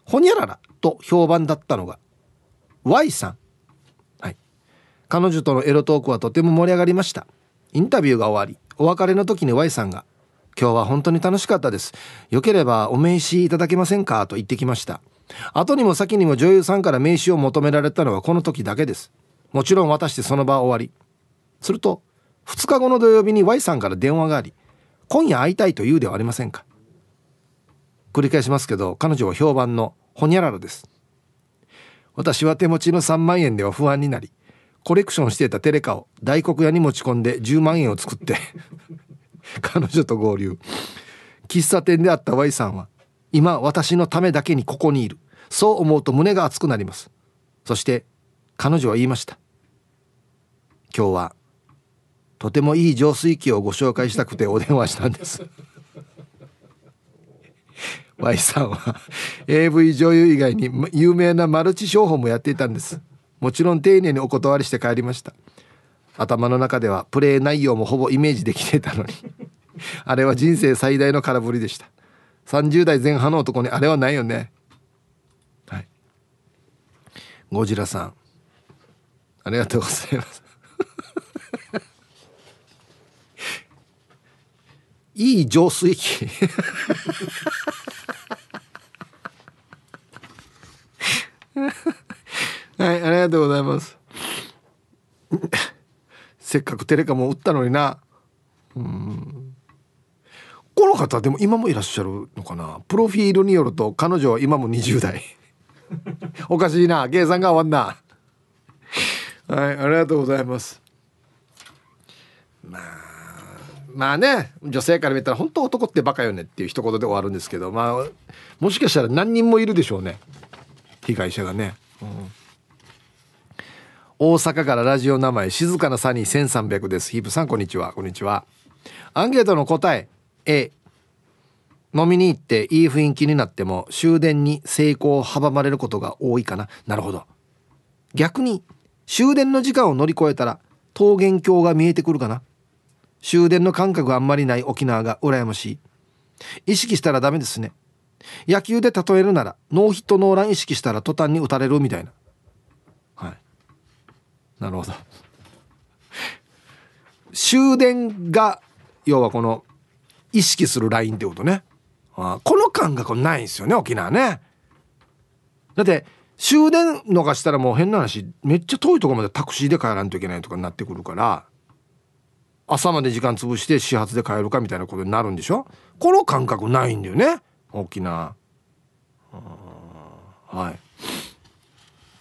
ほにゃららと評判だったのが Y さん。はい。彼女とのエロトークはとても盛り上がりました。インタビューが終わりお別れの時に Y さんが今日は本当に楽しかったです。よければお名刺いただけませんか？と言ってきました。後にも先にも女優さんから名刺を求められたのはこの時だけです。もちろん渡してその場は終わり。すると、2日後の土曜日に Y さんから電話があり、今夜会いたいと言うではありませんか？繰り返しますけど、彼女は評判のホニャララです。私は手持ちの3万円では不安になり、コレクションしていたテレカを大黒屋に持ち込んで10万円を作って [LAUGHS] 彼女と合流。喫茶店で会った Y さんは今私のためだけにここにいる。そう思うと胸が熱くなります。そして彼女は言いました。今日はとてもいい浄水器をご紹介したくてお電話したんです。[LAUGHS] Y さんは AV 女優以外に有名なマルチ商法もやっていたんです。もちろん丁寧にお断りして帰りました。頭の中ではプレイ内容もほぼイメージできていたのに。[LAUGHS] あれは人生最大の空振りでした。30代前半の男にあれはないよね。はい。ゴジラさん。ありがとうございます。[LAUGHS] いい浄水器。[LAUGHS] はいありがとうございます。せっかくテレカも売ったのにな。うん。この方でも今もいらっしゃるのかな？プロフィールによると彼女は今も20代。[LAUGHS] おかしいな。計算が終わんな。はいありがとうございます。まあまあね女性から見たら本当男ってバカよねっていう一言で終わるんですけどまあもしかしたら何人もいるでしょうね。被害者がね、うん。大阪からラジオ名前静かなサニー1300です。ヒープさんこんにちは。こんにちは。アンケートの答え。A 飲みに行っていい雰囲気になっても終電に成功を阻まれることが多いかな。なるほど。逆に終電の時間を乗り越えたら桃源郷が見えてくるかな。終電の感覚あんまりない沖縄が羨ましい。意識したらダメですね。野球で例えるならノーヒットノーラン意識したら途端に打たれるみたいな。はい。なるほど。終電が要はこの意識するラインってことね。あこの感覚ないんですよね沖縄ね。だって終電逃したらもう変な話めっちゃ遠いとこまでタクシーで帰らんといけないとかになってくるから朝まで時間潰して始発で帰るかみたいなことになるんでしょ？この感覚ないんだよね沖縄。はい。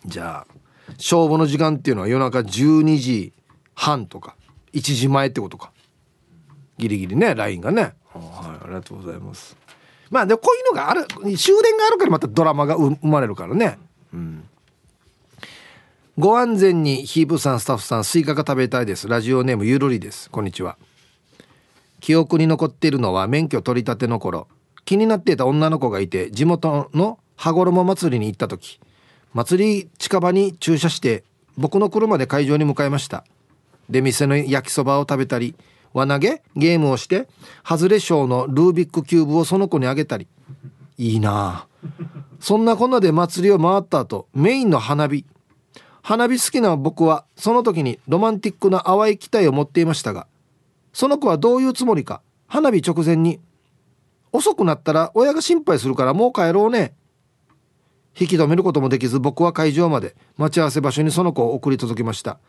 じゃあ勝負の時間っていうのは夜中12時半とか1時前ってことか。ギリギリね LINE がね。はいありがとうございます。まあでもこういうのがある終電があるからまたドラマが生まれるからね。ご安全にヒープさんスタッフさんスイカが食べたいです。ラジオネームゆるりです。こんにちは。記憶に残っているのは免許取り立ての頃。気になっていた女の子がいて地元の羽衣祭りに行った時。祭り近場に駐車して僕の車で会場に向かいました。で店の焼きそばを食べたり輪投げゲームをして外れ賞のルービックキューブをその子にあげたり。いいなそんなこんなで祭りを回った後メインの花火。花火好きな僕はその時にロマンティックな淡い期待を持っていましたがその子はどういうつもりか花火直前に遅くなったら親が心配するからもう帰ろうね。引き止めることもできず僕は会場まで待ち合わせ場所にその子を送り届けました。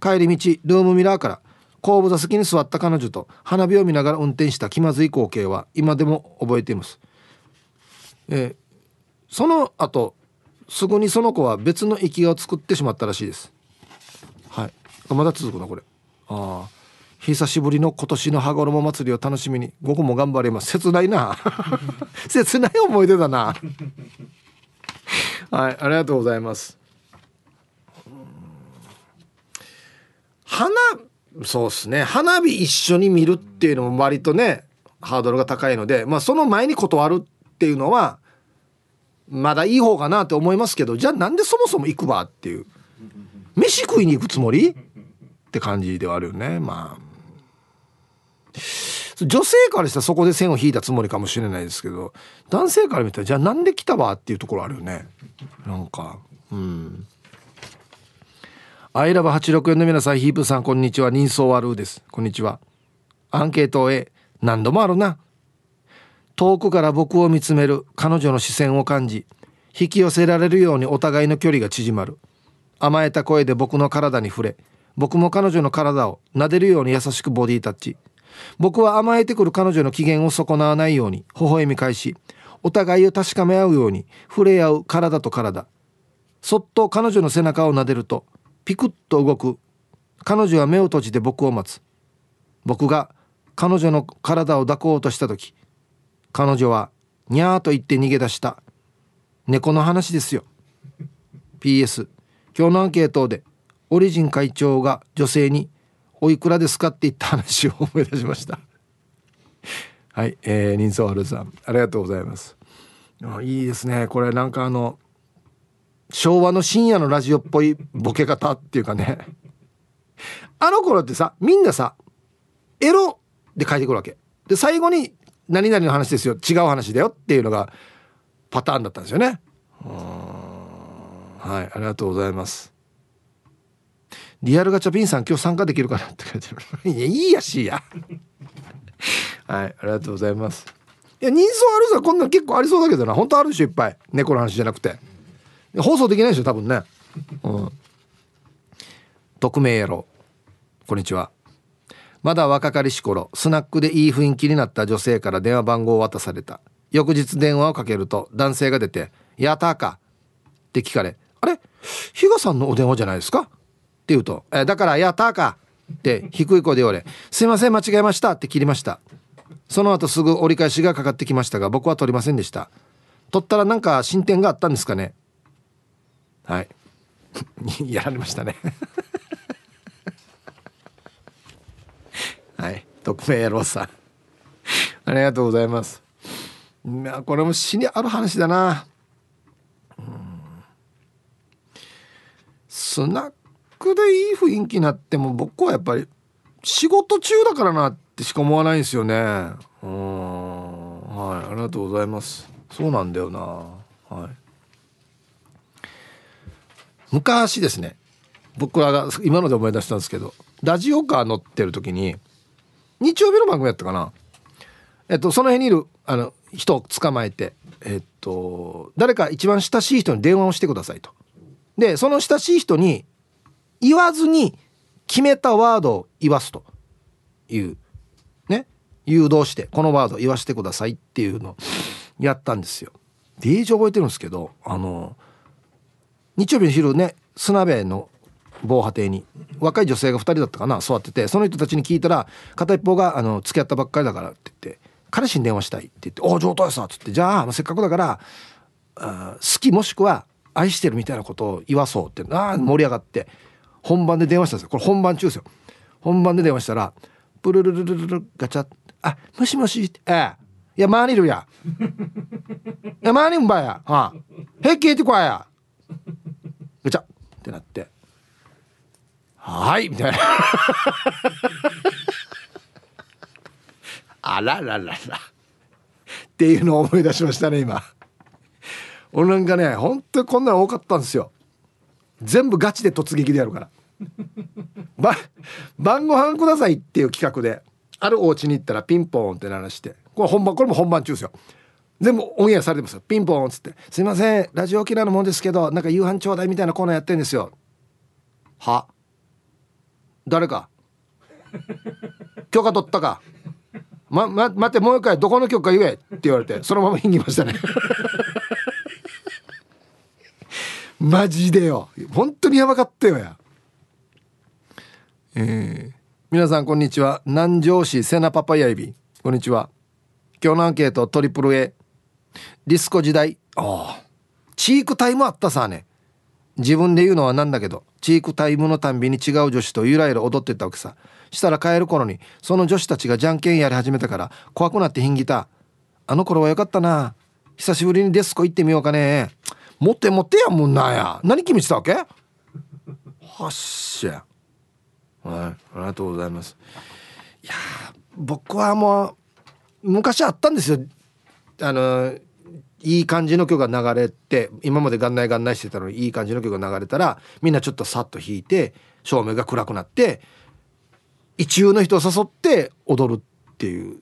帰り道ルームミラーから後部座席に座った彼女と花火を見ながら運転した気まずい光景は今でも覚えています、えー、その後すぐにその子は別の生きを作ってしまったらしいです。はい。まだ続くなこれ。ああ久しぶりの今年の羽衣祭りを楽しみに午後も頑張ります。切ないな。[LAUGHS] 切ない思い出だな。[LAUGHS] はいありがとうございます。花そうっすね。花火一緒に見るっていうのも割とねハードルが高いのでまあその前に断るっていうのはまだいい方かなって思いますけどじゃあなんでそもそも行くわっていう。飯食いに行くつもり？って感じではあるよね。まあ。女性からしたらそこで線を引いたつもりかもしれないですけど男性から見たらじゃあなんで来たわっていうところあるよね。なんかうん。アイラブ864の皆さんヒープさんこんにちは。人相悪うです。こんにちは。アンケートへ何度もあるな。遠くから僕を見つめる彼女の視線を感じ引き寄せられるようにお互いの距離が縮まる。甘えた声で僕の体に触れ僕も彼女の体を撫でるように優しくボディタッチ。僕は甘えてくる彼女の機嫌を損なわないように微笑み返しお互いを確かめ合うように触れ合う体と体。そっと彼女の背中を撫でるとピクッと動く。彼女は目を閉じて僕を待つ。僕が彼女の体を抱こうとした時彼女はにゃーと言って逃げ出した。猫の話ですよ。PS 今日のアンケートでオリジン会長が女性に「おいくらですか?」って言った話を思い出しました。はいえー、人相春さん。ありがとうございます。いいですね。これなんかあの昭和の深夜のラジオっぽいボケ方っていうかね。あの頃ってさみんなさエロで書いてくるわけ。で最後に何々の話ですよ違う話だよっていうのがパターンだったんですよね。はいありがとうございます。リアルガチャピンさん今日参加できるかなって書いてるいやいいやしいや。はいありがとうございます。いや人相あるさこんなん結構ありそうだけどな。本当あるでしょいっぱい。猫の話じゃなくて。放送できないでしょ多分ね。うん。匿名やろ。こんにちは。まだ若かりし頃スナックでいい雰囲気になった女性から電話番号を渡された。翌日電話をかけると男性が出て「やったか?」って聞かれ「あれ？比嘉さんのお電話じゃないですか?」って言うと「えだからやったか?」って低い声で言われ「すいません間違えました」って切りました。その後すぐ折り返しがかかってきましたが僕は取りませんでした。取ったらなんか進展があったんですかね？はい。[LAUGHS] やられましたね。はい。匿名野郎さん。ありがとうございます。いやこれも死にある話だな。スナックでいい雰囲気になっても僕はやっぱり仕事中だからなってしか思わないんですよね。うん。はい。ありがとうございます。そうなんだよな。はい。昔ですね。僕ら今ので思い出したんですけどラジオカー乗ってる時に日曜日の番組やったかな。えっとその辺にいるあの人を捕まえてえっと誰か一番親しい人に電話をしてくださいと。でその親しい人に言わずに決めたワードを言わすと。いうね。誘導してこのワードを言わせてくださいっていうのをやったんですよ。でージ覚えてるんですけどあの日曜日の昼ね砂部の防波堤に若い女性が2人だったかな座っててその人たちに聞いたら片一方があの付き合ったばっかりだからって言って彼氏に電話したいって言って「おお上等やさ」っつって「じゃあせっかくだからあ好きもしくは愛してるみたいなことを言わそうってああ盛り上がって本番で電話したんですよ。これ本番中ですよ。本番で電話したらプルルルルルルガチャあもしもしええいやマーニルやいやマーニンバやはあへっけーってこやガチャってなって。はいみたいな。[LAUGHS] あらららら。っていうのを思い出しましたね今。俺なんかね本当にこんなの多かったんですよ。全部ガチで突撃でやるから。[LAUGHS] ば晩ご飯くださいっていう企画であるお家に行ったらピンポーンって鳴らして。これ本番これも本番中ですよ。全部オンエアされてますよ。ピンポーンっつって「すいません。ラジオ沖縄のもんですけどなんか夕飯ちょうだいみたいなコーナーやってんですよ」は？誰か？[LAUGHS] 許可取ったか？ま、ま、待ってもう一回どこの曲か言えって言われてそのまま言いましたね。[LAUGHS] マジでよ。本当にやばかったよや。えー、皆さんこんにちは。南城市セナパパヤイビ。こんにちは。今日のアンケートトリプル A ディスコ時代。ああ。チークタイムあったさね。自分で言うのはなんだけどチークタイムのたんびに違う女子とゆらゆら踊ってったわけさ。したら帰る頃にその女子たちがじゃんけんやり始めたから怖くなってひんぎたあの頃はよかったな。久しぶりにディスコ行ってみようかね。持って持ってやもんなや。何決めてたわけ？はっしゃ。はいありがとうございます。いや僕はもう昔あったんですよ。あのいい感じの曲が流れて今までガンナイガンナイしてたのにいい感じの曲が流れたらみんなちょっとさっと弾いて照明が暗くなって一流の人を誘って踊るっていう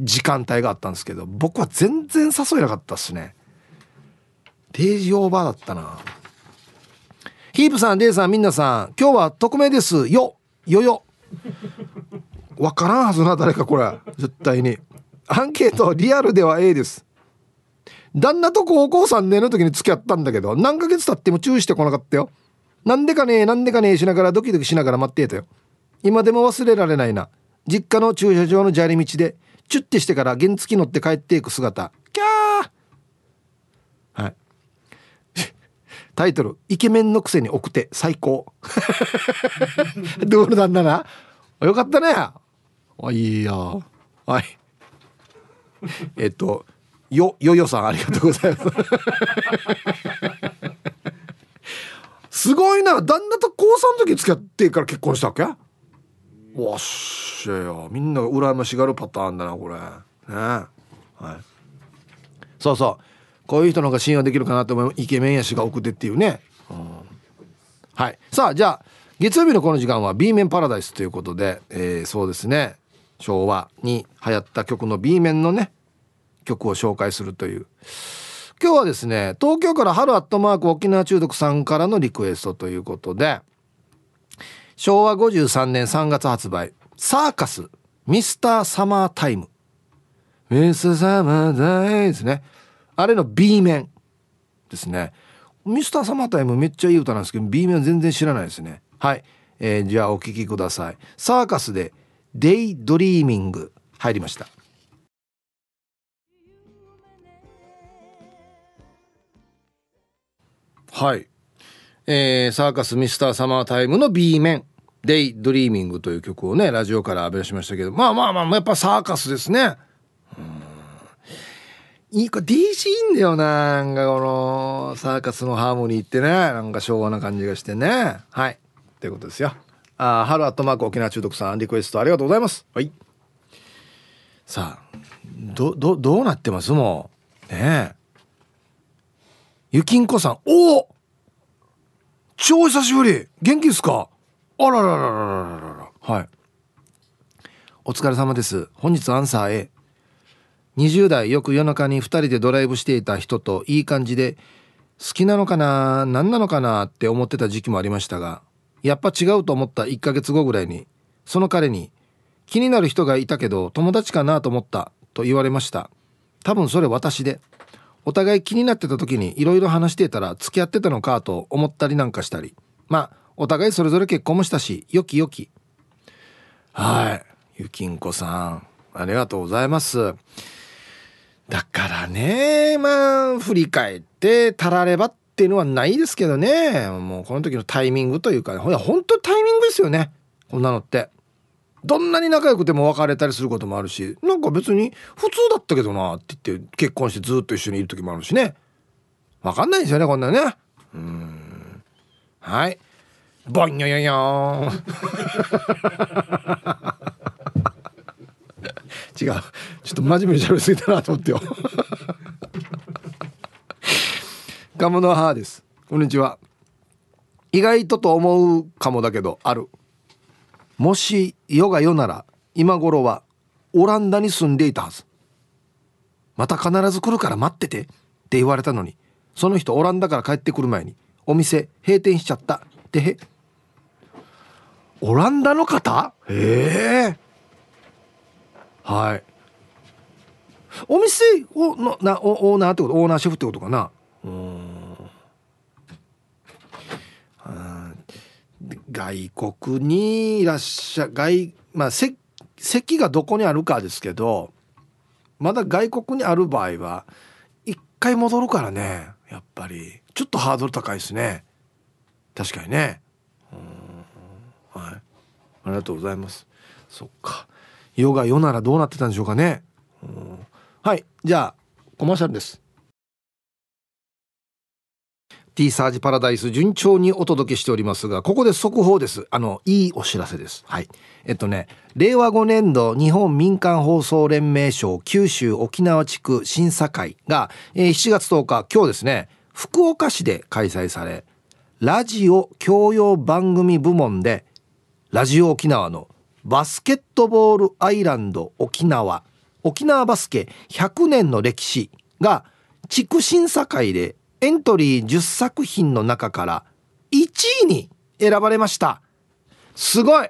時間帯があったんですけど僕は全然誘えなかったっすね。定時オーバーだったな。ヒープさんデイさんみんなさん今日は匿名です。よよよ。わからんはずな誰かこれ。絶対に。アンケートリアルでは A です。旦那と高校3年の時に付き合ったんだけど何ヶ月経っても注意してこなかったよ。なんでかねなんでかねしながらドキドキしながら待ってたよ。今でも忘れられないな。実家の駐車場の砂利道でチュッてしてから原付乗って帰っていく姿。キャー。はい。[LAUGHS] タイトル「イケメンのくせに奥手最高」[LAUGHS] どうなんだな？よかったね。あいいや。はい。えっとよよよさんありがとうございます。[LAUGHS] すごいな旦那と高3の時付き合ってから結婚したわけ？わっしゃよ。みんなが羨ましがるパターンだなこれ。ね。はい。そうそう。こういう人の方が信用できるかなと思うイケメンやしが奥手っていうね、うん、はい。さあじゃあ月曜日のこの時間は B 面パラダイスということで、えー、そうですね。昭和に流行った曲の B 面のね曲を紹介するという。今日はですね東京から春アットマーク沖縄中毒さんからのリクエストということで昭和53年3月発売サーカスミスターサマータイム。ミスターサマータイムですね。あれの B 面。ですね。ミスターサマータイムめっちゃいい歌なんですけど B 面全然知らないですね。はい、えー、じゃあお聴きください。サーカスでデイドリーミング入りました。はい。えー、サーカスミスターサマータイムの B 面、デイドリーミングという曲をね、ラジオから浴びしましたけど、まあまあまあ、やっぱサーカスですね。いいか、DC いいんだよな。なんかこの、サーカスのハーモニーってね、なんか昭和な感じがしてね。はい。ということですよ。あ、春アットマーク沖縄中毒さん、リクエストありがとうございます。はい。さあ、ど、ど、どうなってます？もう。ねえ。ゆきんこさん、おお超久しぶり。元気ですか？あららららららはい。お疲れ様です。本日アンサー A。20代よく夜中に2人でドライブしていた人といい感じで好きなのかな？何なのかなって思ってた時期もありましたがやっぱ違うと思った1ヶ月後ぐらいにその彼に気になる人がいたけど友達かなと思ったと言われました。多分それ私で。お互い気になってた時にいろいろ話してたら付き合ってたのかと思ったりなんかしたり。まあお互いそれぞれ結婚もしたしよきよき。はい。ゆきんこさんありがとうございます。だからねまあ振り返ってたらればっていうのはないですけどね。もうこの時のタイミングというか、ね、ほん本当タイミングですよね。こんなのって。どんなに仲良くても別れたりすることもあるしなんか別に普通だったけどなって言って結婚してずっと一緒にいる時もあるしね。分かんないですよねこんなね。うん。はい。ボンヨヨヨン。[LAUGHS] 違う。ちょっと真面目に喋りすぎたなと思ってよ。ガムの母です。こんにちは。意外とと思うかもだけどある。もし世が世なら今頃はオランダに住んでいたはず。また必ず来るから待っててって言われたのにその人オランダから帰ってくる前にお店閉店しちゃったって。オランダの方？へえ。はい。お店をのなオーナーってこと？オーナーシェフってことかな？うん外国にいらっしゃ外まあ席席がどこにあるかですけどまだ外国にある場合は一回戻るからねやっぱり。ちょっとハードル高いですね。確かにね。はい。ありがとうございます。そっか。世が世ならどうなってたんでしょうかね。うはい。じゃあコマーシャルです。T サージパラダイス順調にお届けしておりますが、ここで速報です。あの、いいお知らせです。はい。えっとね、令和5年度日本民間放送連盟賞九州沖縄地区審査会が、えー、7月10日、今日ですね、福岡市で開催され、ラジオ教養番組部門で、ラジオ沖縄のバスケットボールアイランド沖縄、沖縄バスケ100年の歴史が地区審査会でエントリー10作品の中から1位に選ばれました。すごい。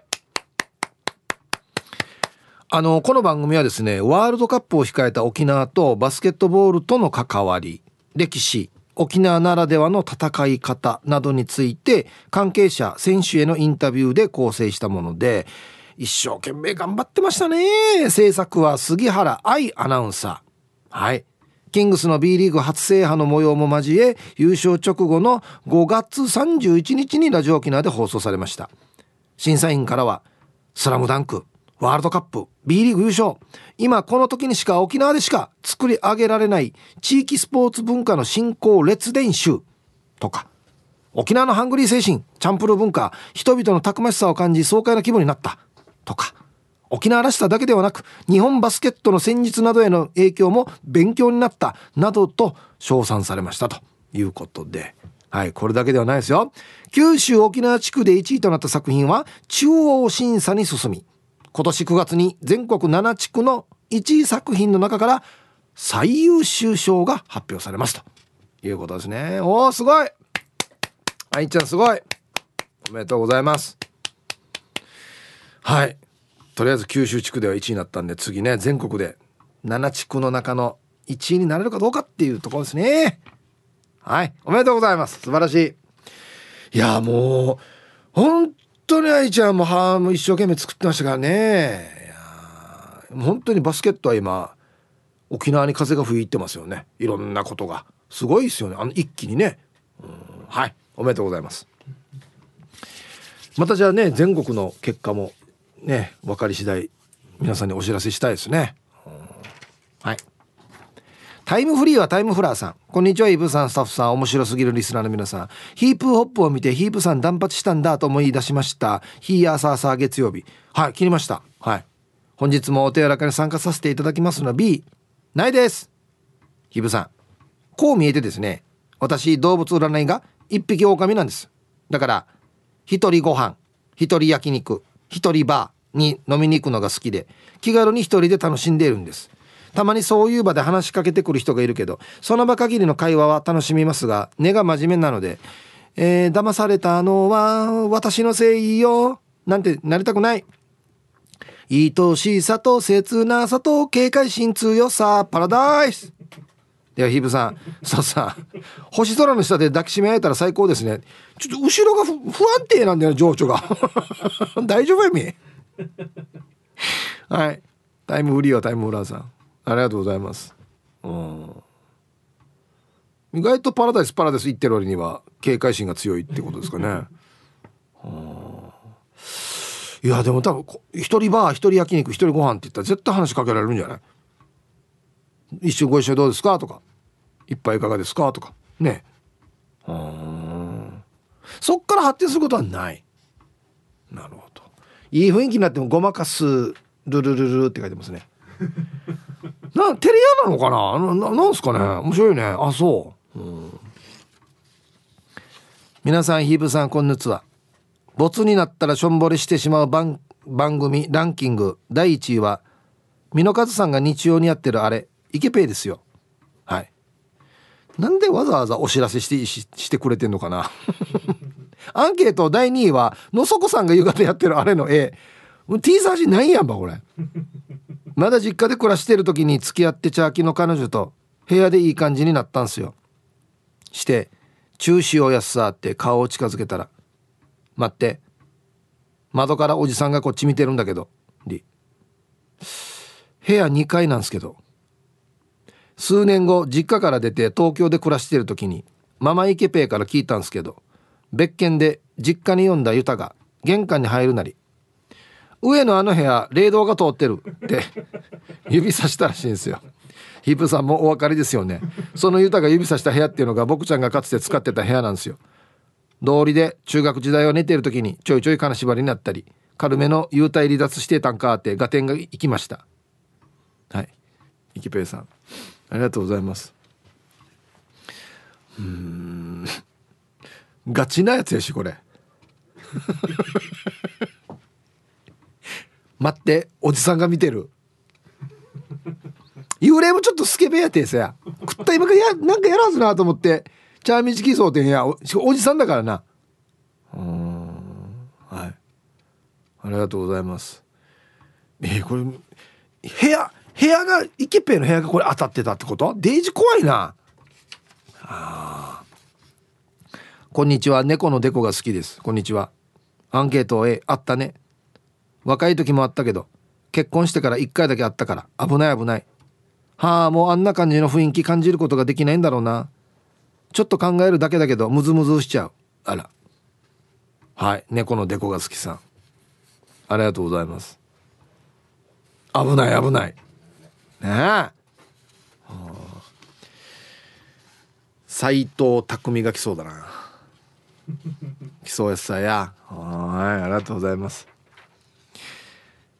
あのこの番組はですねワールドカップを控えた沖縄とバスケットボールとの関わり歴史沖縄ならではの戦い方などについて関係者選手へのインタビューで構成したもので一生懸命頑張ってましたね。制作は杉原愛アナウンサー。はい。キングスの B リーグ初制覇の模様も交え優勝直後の5月31日にラジオ沖縄で放送されました。審査員からは「スラムダンクワールドカップ B リーグ優勝。今この時にしか沖縄でしか作り上げられない地域スポーツ文化の振興列伝集」とか沖縄のハングリー精神チャンプル文化人々のたくましさを感じ爽快な気分になった。とか沖縄らしさだけではなく日本バスケットの戦術などへの影響も勉強になったなどと称賛されましたということで。はいこれだけではないですよ。九州沖縄地区で1位となった作品は中央審査に進み今年9月に全国7地区の1位作品の中から最優秀賞が発表されますということですね。おおすごい。愛ちゃんすごい。おめでとうございます。はい。とりあえず九州地区では1位になったんで次ね全国で7地区の中の1位になれるかどうかっていうところですね。はいおめでとうございます。素晴らしい。いやもう本当に愛ちゃんもハーム一生懸命作ってましたからね。いや本当にバスケットは今沖縄に風が吹いてますよね。いろんなことが。すごいですよね。あの一気にね。はいおめでとうございます。またじゃあね全国の結果もね分かり次第皆さんにお知らせしたいですね、はい。タイムフリーはタイムフラーさん。こんにちはイブさん。スタッフさん。面白すぎるリスナーの皆さん。ヒープホップを見てヒープさん断髪したんだと思い出しました。ヒーアーサーサー月曜日。はい切りました。はい。本日もお手柔らかに参加させていただきますのは B ないです。ヒープさん。こう見えてですね私動物占いが一匹狼なんです。だから一人ご飯一人焼肉一人バーに飲みに行くのが好きで気軽に一人で楽しんでいるんです。たまにそういう場で話しかけてくる人がいるけどその場限りの会話は楽しみますが根が真面目なので「えー、騙されたのは私のせいよ」なんてなりたくない。愛しさと切なさと警戒心強さパラダイス。ではヒブさんそうさ星空の下で抱きしめ合えたら最高ですね。ちょっと後ろが不安定なんだよ情緒が。[LAUGHS] 大丈夫やみ。[LAUGHS] はい。タイムフリーはタイムフラーさん。ありがとうございます。うん。意外とパラダイスパラダイス行ってる割には警戒心が強いってことですかね。いやでも多分一人バー一人焼肉一人ご飯って言ったら絶対話しかけられるんじゃない？一緒ご一緒どうですか？とか。一杯いかがですか？とか。ね。うん。そっから発展することはない。なるほど。いい雰囲気になってもごまかすルルルルって書いてますね。[LAUGHS] なテレアなのかな？ななんすかね？面白いね。あそう、うん、皆さんヒーブさんこんにちは。ボツになったらしょんぼりしてしまう番番組ランキング。第1位は美濃和さんが日曜にやってるあれ。イケペイですよ。はい。なんでわざわざお知らせしてししてくれてんのかな？アンケート第2位はのそこさんが夕方やってるあれの絵。T サージないやんばこれ。[LAUGHS] まだ実家で暮らしてる時に付き合ってチャーキの彼女と部屋でいい感じになったんすよ。して中止をやすさって顔を近づけたら待って窓からおじさんがこっち見てるんだけどり部屋2階なんすけど数年後実家から出て東京で暮らしてる時にママイケペイから聞いたんすけど別件で実家に呼んだユタが玄関に入るなり上のあの部屋冷凍が通ってるって指さしたらしいんですよ。ヒープさんもお分かりですよね。そのユタが指さした部屋っていうのが僕ちゃんがかつて使ってた部屋なんですよ。道理で中学時代は寝てる時にちょいちょい金縛りになったり軽めの幽体離脱してたんかって合点が行きました。はい。イキペイさん。ありがとうございます。うん。ガチなやつやしこれ。[LAUGHS] 待っておじさんが見てる。幽霊もちょっとスケベやてさや。食った今からやなんかやらずなと思って。チャーミチキソーてんやおじさんだからな。うんはい。ありがとうございます。えー、これ部屋部屋がイケペイの部屋がこれ当たってたってこと？デイジ怖いな。あこんにちは。猫のデコが好きです。こんにちは。アンケート A あったね。若い時もあったけど結婚してから1回だけあったから危ない危ない。はあもうあんな感じの雰囲気感じることができないんだろうな。ちょっと考えるだけだけどムズムズしちゃう。あら。はい。猫のデコが好きさん。ありがとうございます。危ない危ない。ねえ。斎藤匠が来そうだな。来そうやさや。はいありがとうございます。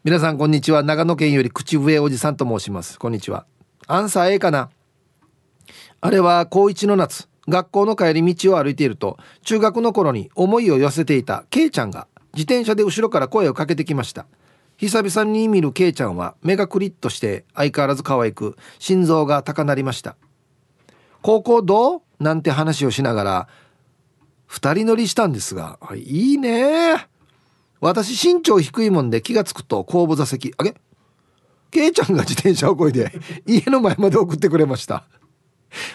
皆さんこんにちは。長野県より口笛おじさんと申します。こんにちは。アンサー A かな。あれは高一の夏学校の帰り道を歩いていると中学の頃に思いを寄せていた K ちゃんが自転車で後ろから声をかけてきました。久々に見る K ちゃんは目がクリッとして相変わらず可愛く心臓が高鳴りました高校どう？なんて話をしながら2人乗りしたんですがいいね。私身長低いもんで気が付くと後部座席あげケイちゃんが自転車をこいで家の前まで送ってくれました。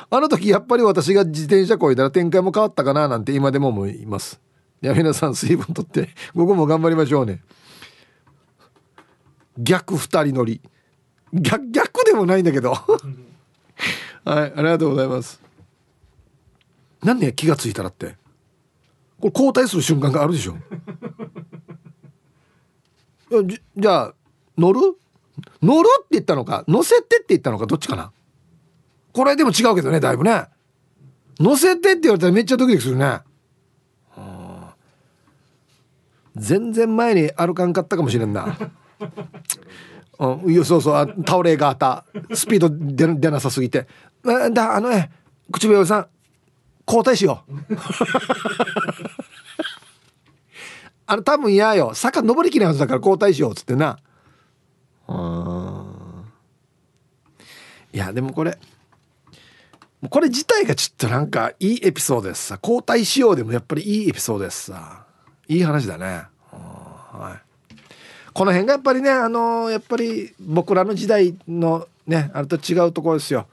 あの時やっぱり私が自転車こいだら展開も変わったかななんて今でも思います。いや皆さん水分とって午後も頑張りましょうね。逆二人乗り。逆逆でもないんだけど。はいありがとうございます。なんで気が付いたらって？これ交代する瞬間があるでしょ。[LAUGHS] じじゃあ乗る？乗るって言ったのか？乗せてって言ったのか？どっちかな？これでも違うけどねだいぶね。乗せてって言われたらめっちゃドキドキするね。全然前に歩かんかったかもしれんな。[LAUGHS] うん、そうそう倒れがあった。スピード出出なさすぎて。だあのね口笛さん。交代しよう。[LAUGHS] あの多分嫌よ。坂登りきれないはずだから交代しよう。っつってな。うんいやでもこれこれ自体がちょっとなんかいいエピソードですさ。交代しようでもやっぱりいいエピソードですさ。いい話だね。はい。この辺がやっぱりねあのー、やっぱり僕らの時代のねあれと違うところですよ。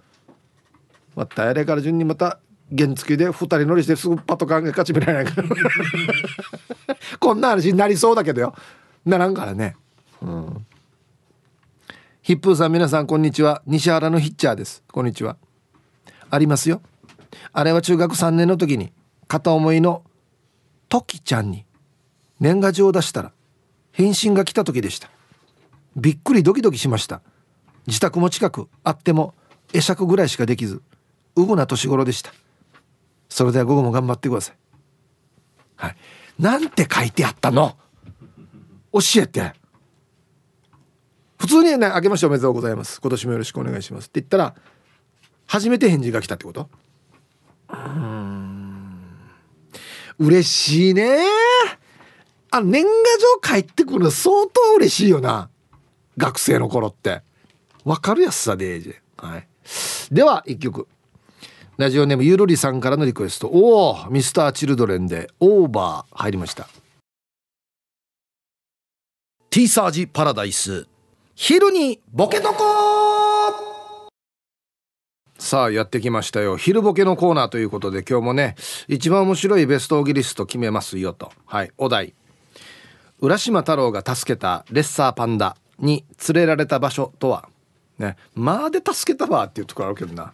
またあれから順にまた原付で2人乗りしてすぐパトカーが勝ち見られないから。[LAUGHS] こんな話になりそうだけどよ。ならんからね。うん。ヒップーさん皆さんこんにちは。西原のヒッチャーです。こんにちは。ありますよ。あれは中学3年の時に片思いのトキちゃんに年賀状を出したら返信が来た時でした。びっくりドキドキしました。自宅も近くあっても会釈ぐらいしかできずうぐな年頃でした。それでは午後も頑張ってください。はい。なんて書いてあったの？教えて。普通にね「あけましておめでとうございます。今年もよろしくお願いします」って言ったら初めて返事が来たってこと？うん。嬉しいね。あ年賀状返ってくるの相当嬉しいよな。学生の頃って。わかるやつさではい、では一曲。ラジオネームゆるりさんからのリクエスト。おおミスターチルドレンでオーバー入りました。ティーサージパラダイス。昼にボケとこさあやってきましたよ。昼ボケのコーナーということで今日もね一番面白いベストオギリスト決めますよと。はいお題。浦島太郎が助けたレッサーパンダに連れられた場所とは。ねまあで助けたわっていうとこあるけどな。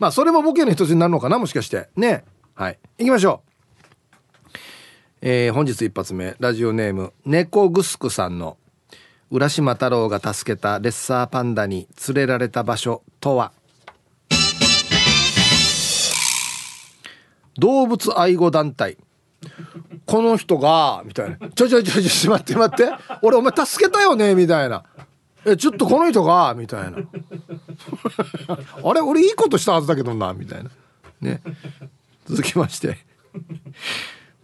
まあそれもボケの一つになるのかなもしかして。ね。はい。行きましょう。えー、本日一発目。ラジオネーム猫グスクさんの浦島太郎が助けたレッサーパンダに連れられた場所とは？動物愛護団体。この人がみたいな「ちょちょちょちょ待って待って。俺お前助けたよね」みたいな。えちょっとこの人がみたいな。[LAUGHS] あれ俺いいことしたはずだけどなみたいな。ね。続きまして。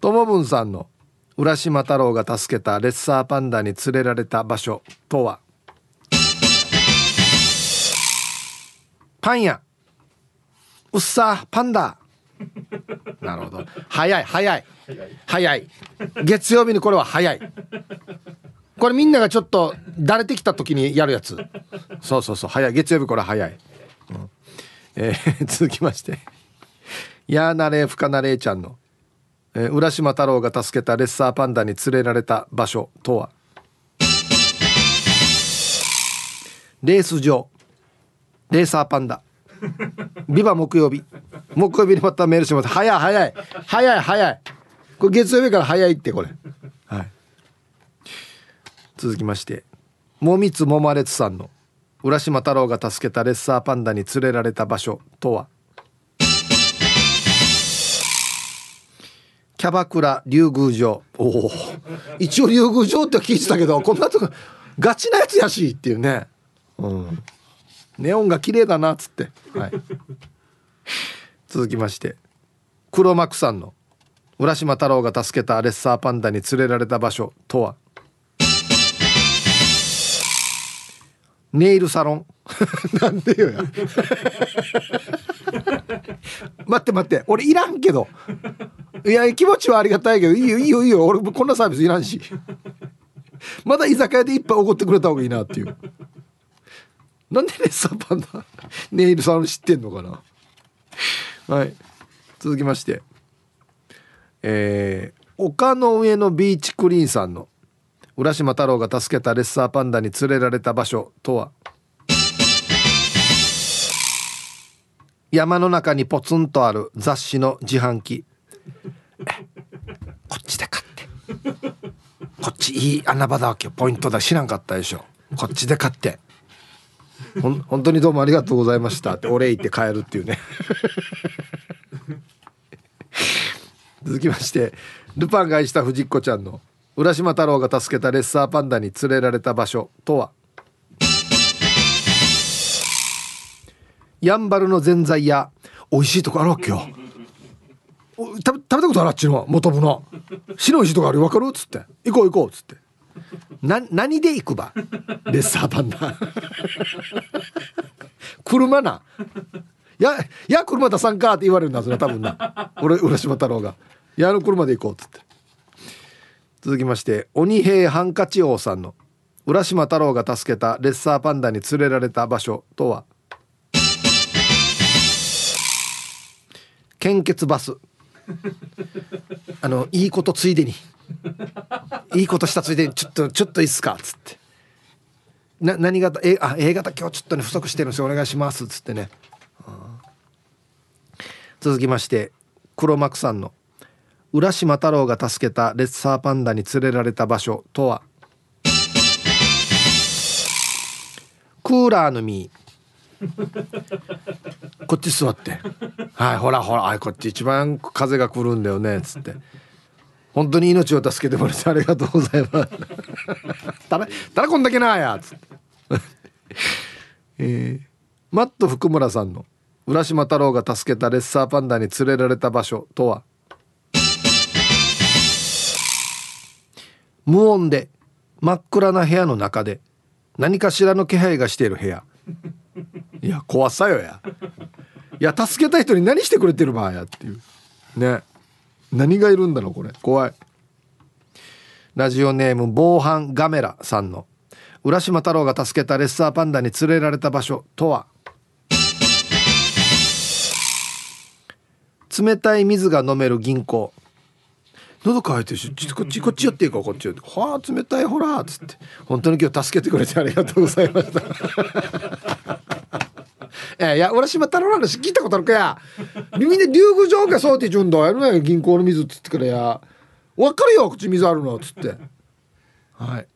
ともぶんさんの浦島太郎が助けたレッサーパンダに連れられた場所とは。パン屋。うっさパンダ。なるほど。早い早い。早い。月曜日にこれは早い。これみんながちょっとだれてきた時にやるやつ。そうそうそう早い月曜日これ早い、うん、えー、[LAUGHS] 続きまして。やーなれふかなれちゃんの、えー、浦島太郎が助けたレッサーパンダに連れられた場所とは。レース場。レーサーパンダ。ビバ木曜日。木曜日にまたメールします。早い早い。早い早い。これ月曜日から早いってこれ。続きましてもみつもまれつさんの浦島太郎が助けたレッサーパンダに連れられた場所とは？キャバクラ竜宮城。おお。一応竜宮城って聞いてたけどこんなとこガチなやつやしっていうね。うん。ネオンが綺麗だなっつって、はい、続きまして黒幕さんの浦島太郎が助けたレッサーパンダに連れられた場所とは？ネイルサロン。[LAUGHS] なんでよや。[LAUGHS] 待って待って。俺いらんけど。いや気持ちはありがたいけど。いいよいいよいいよ。俺こんなサービスいらんし。まだ居酒屋でいっぱいおごってくれた方がいいなっていう。なんでレッサーパンダネイルサロン知ってんのかな。はい。続きまして。えー、丘の上のビーチクリーンさんの浦島太郎が助けたレッサーパンダに連れられた場所とは？山の中にポツンとある雑誌の自販機。こっちで買って。こっちいい穴場だわけよ。ポイントだ。知らんかったでしょ。こっちで買って。ほん本当にどうもありがとうございました。ってお礼言って帰るっていうね。続きましてルパンが愛した藤子ちゃんの。浦島太郎が助けたレッサーパンダに連れられた場所とは？やんばるのぜんざい屋美味しいとこあるわけよ。食べ食べたことある？あっちの元部の？白い石とかある分かる？っつって。行こう行こうっつって。な何で行くば？レッサーパンダ。車な。やや車出さんかって言われるんだそれ多分な。俺浦島太郎が「やの車で行こう」っつって。続きまして鬼平ハンカチ王さんの浦島太郎が助けたレッサーパンダに連れられた場所とは？献血バス。あのいいことついでに。いいことしたついでにちょっとちょっといいっすか？っつって。な何型 A, あ A 型今日ちょっとね不足してるんですよ。お願いします。っつってね。続きまして黒幕さんの「浦島太郎が助けたレッサーパンダに連れられた場所とは？クーラーの実。[LAUGHS] こっち座って「はいほらほらこっち一番風が来るんだよね」っつって「本当に命を助けてもらってありがとうございます」[LAUGHS] たら「たこんだけなや」っつって、[LAUGHS] えー、マット福村さんの「浦島太郎が助けたレッサーパンダに連れられた場所」とは「無音で真っ暗な部屋の中で何かしらの気配がしている部屋。いや怖さよや。いや助けた人に何してくれてるばやっていう。ね。何がいるんだろうこれ。怖い。ラジオネーム防犯ガメラさんの浦島太郎が助けたレッサーパンダに連れられた場所とは。冷たい水が飲める銀行。喉乾いてるしこっちこっちやっていいかこっち寄って「はあ冷たいほら」っつって「本当に今日助けてくれてありがとうございました」[LAUGHS] えいや浦島太郎の話聞いたことあるかや。みんな竜宮城下そうって順度やるなよ銀行の水っつってからや。わかるよ口水あるのっつって。はい。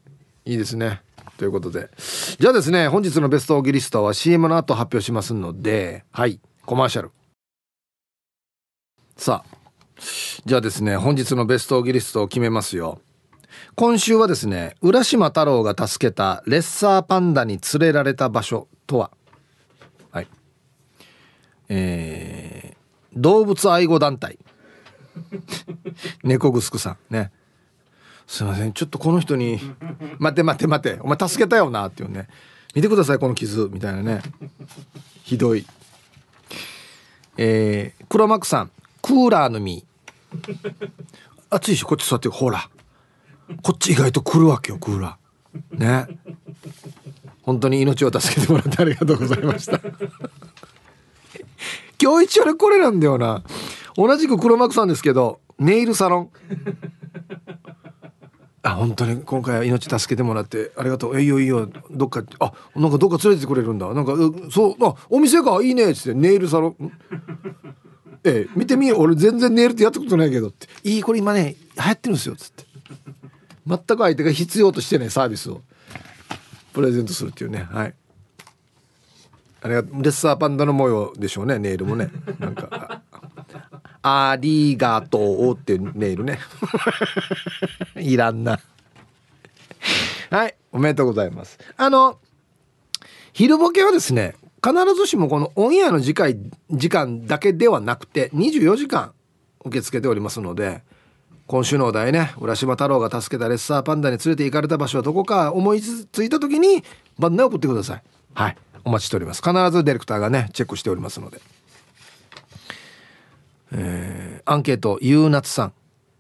いいですね。ということで。じゃあですね本日のベストオーギリストは CM の後発表しますのではい。コマーシャル。さあ。じゃあですね、本日のベストオギリストを決めますよ。今週はですね、浦島太郎が助けたレッサーパンダに連れられた場所とは、はい。えー、動物愛護団体。[LAUGHS] 猫ぐすくさんね。すいません、ちょっとこの人に、待て待て待て、お前助けたよな、っていうね。見てください、この傷、みたいなね。ひどい。えー、黒幕さん、クーラーの実。[LAUGHS] 暑いしこっち座ってほら。こっち意外と来るわけよクーラー。ね。本当に命を助けてもらってありがとうございました。[LAUGHS] 今日一応これなんだよな。同じく黒幕さんですけどネイルサロン。あ本当に今回は命助けてもらってありがとう。えいよいいよ。どっかあなんかどっか連れてくれるんだ。なんかそうあお店か。いいね。っつってネイルサロン。ええ、見てみ俺全然ネイルってやったことないけどって「いいこれ今ね流行ってるんですよ」っつって。全く相手が必要としてねサービスを。プレゼントするっていうねはい。あれがレッサーパンダの模様でしょうねネイルもね。なんか「ありがとう」っていうネイルね。[LAUGHS] いらんな。はいおめでとうございます。あの昼ボケはですね必ずしもこのオンエアの次回時間だけではなくて24時間受け付けておりますので今週のお題ね浦島太郎が助けたレッサーパンダに連れて行かれた場所はどこか思いついた時に番内送ってください。はい。お待ちしております。必ずディレクターがねチェックしておりますので。えー、アンケートゆうなつさん。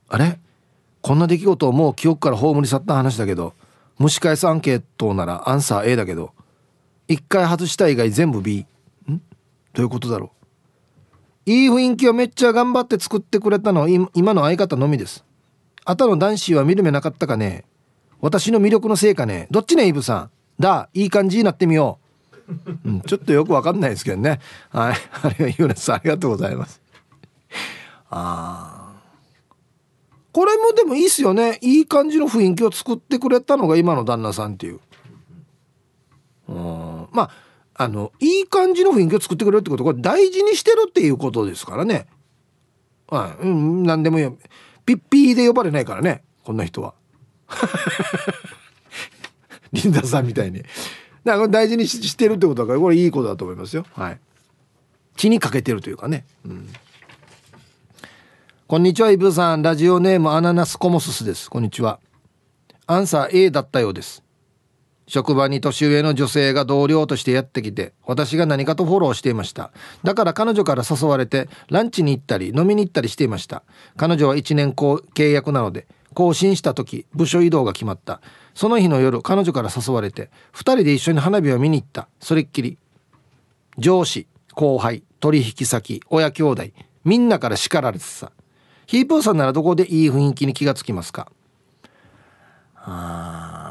あれ？こんな出来事をもう記憶から葬り去った話だけど蒸し返すアンケートならアンサー A だけど1回外した以外全部 B ん？どういうことだろう？いい雰囲気をめっちゃ頑張って作ってくれたのは今の相方のみです。あたの男子は見る目なかったかね？私の魅力のせいかね？どっちねイブさん？だいい感じになってみよう、うん、ちょっとよくわかんないですけどね。はい。あれはユーさんありがとうございます。あこれもでもいいっすよね。いい感じの雰囲気を作ってくれたのが今の旦那さんっていう。うん。まああのいい感じの雰囲気を作ってくれるってことこれ大事にしてるっていうことですからね。はい、うん、何でもいいよピッピーで呼ばれないからねこんな人は。[LAUGHS] リンダさんみたいに。だから大事にしてるってことだからこれいいことだと思いますよ。はい。血にかけてるというかね、うん、こんにちはイブさん。ラジオネームアナナスコモススです。こんにちは。アンサー A だったようです。職場に年上の女性が同僚としてやってきて、私が何かとフォローしていました。だから彼女から誘われて、ランチに行ったり飲みに行ったりしていました。彼女は1年契約なので、更新した時、部署移動が決まった。その日の夜、彼女から誘われて、2人で一緒に花火を見に行った。それっきり。上司、後輩、取引先、親兄弟、みんなから叱られてさ。ヒープーさんならどこでいい雰囲気に気がつきますか？あ。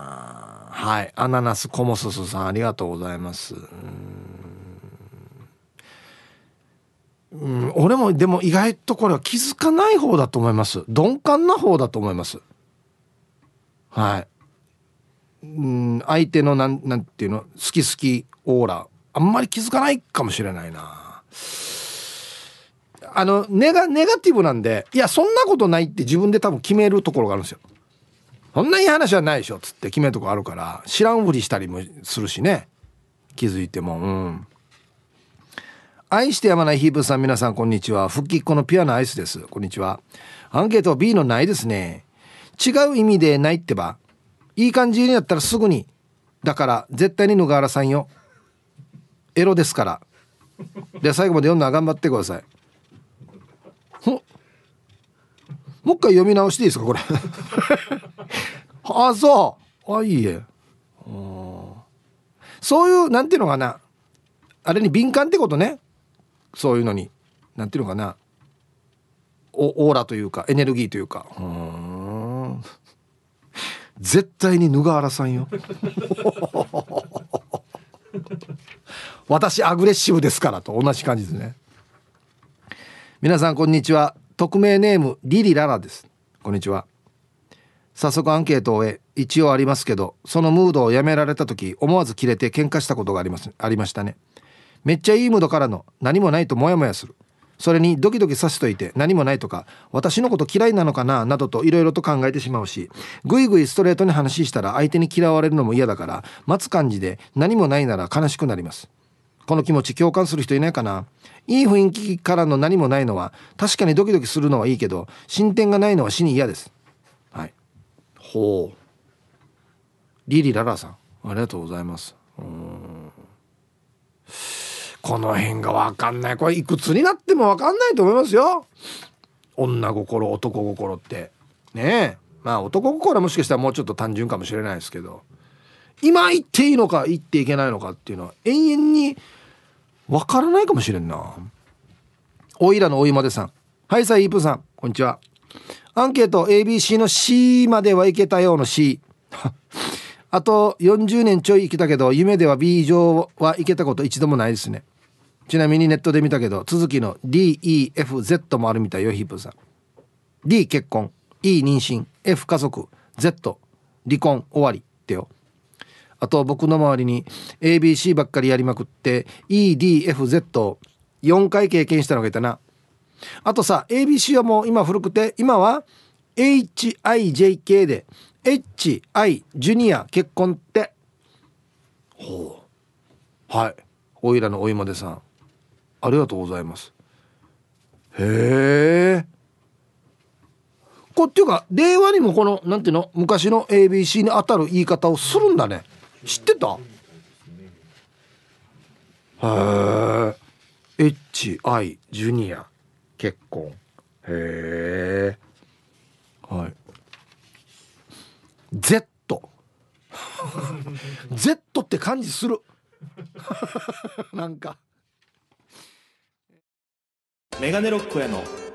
はい。アナナスコモススさん、ありがとうございます。うん、俺もでも意外とこれは気づかない方だと思います。鈍感な方だと思います。はい。うん相手のなんなんていうの？好き好きオーラ。あんまり気づかないかもしれないな。あのネガネガティブなんでいやそんなことないって自分で多分決めるところがあるんですよ。そんないい話はないでしょっつって決めるとこあるから知らんふりしたりもするしね。気づいてもうん。愛してやまないヒープさん皆さんこんにちは。復帰っ子のピュアなアイスです。こんにちは。アンケート B のないですね。違う意味でないってばいい感じにやったらすぐにだから絶対に野川原さんよ。エロですから。で最後まで読んだら頑張ってくださいももう一回読み直していいですかこれ。[LAUGHS] あそう。あいいえ。そういうなんていうのかな。あれに敏感ってことね。そういうのに。なんていうのかな。オーラというかエネルギーというか。うん。絶対にヌガーラさんよ。[LAUGHS] 私アグレッシブですからと同じ感じですね。皆さんこんにちは。匿名ネームリリララです。こんにちは。早速アンケートを終え一応ありますけどそのムードをやめられた時思わずキレて喧嘩したことがあります。ありましたね。めっちゃいいムードからの何もないとモヤモヤする。それにドキドキさせといて何もないとか私のこと嫌いなのかななどといろいろと考えてしまうしぐいぐいストレートに話したら相手に嫌われるのも嫌だから待つ感じで何もないなら悲しくなります。この気持ち共感する人いないかな？いい雰囲気からの何もないのは確かにドキドキするのはいいけど進展がないのは死に嫌です。はい。ほう。リリララさん。ありがとうございます。うん。この辺が分かんない。これいくつになっても分かんないと思いますよ。女心男心って。ねえ。まあ男心はもしかしたらもうちょっと単純かもしれないですけど。今言っていいのか言っていけないのかっていうのは永遠に分からないかもしれんな。おいらのおいまでさん。はいさイープさん。こんにちは。アンケート ABC の C まではいけたようの C [LAUGHS] あと40年ちょい生きたけど夢では B 以上は行けたこと一度もないですね。ちなみにネットで見たけど続きの DEFZ もあるみたいよヒープさん。D 結婚。E 妊娠。F 家族。Z 離婚。終わり。ってよ。あと僕の周りに ABC ばっかりやりまくって EDFZ4 回経験したのがいたな。あとさ ABC はもう今古くて今は HIJK で HI ジュニア結婚って。ほう。はい。おいらのおいまでさん。ありがとうございます。へえこっていうか令和にもこのなんていうの昔の ABC に当たる言い方をするんだね。知ってた？へえ HI ジュニア。結婚。へえはい。Z Z って感じする。[LAUGHS] なんか。メガネロックへの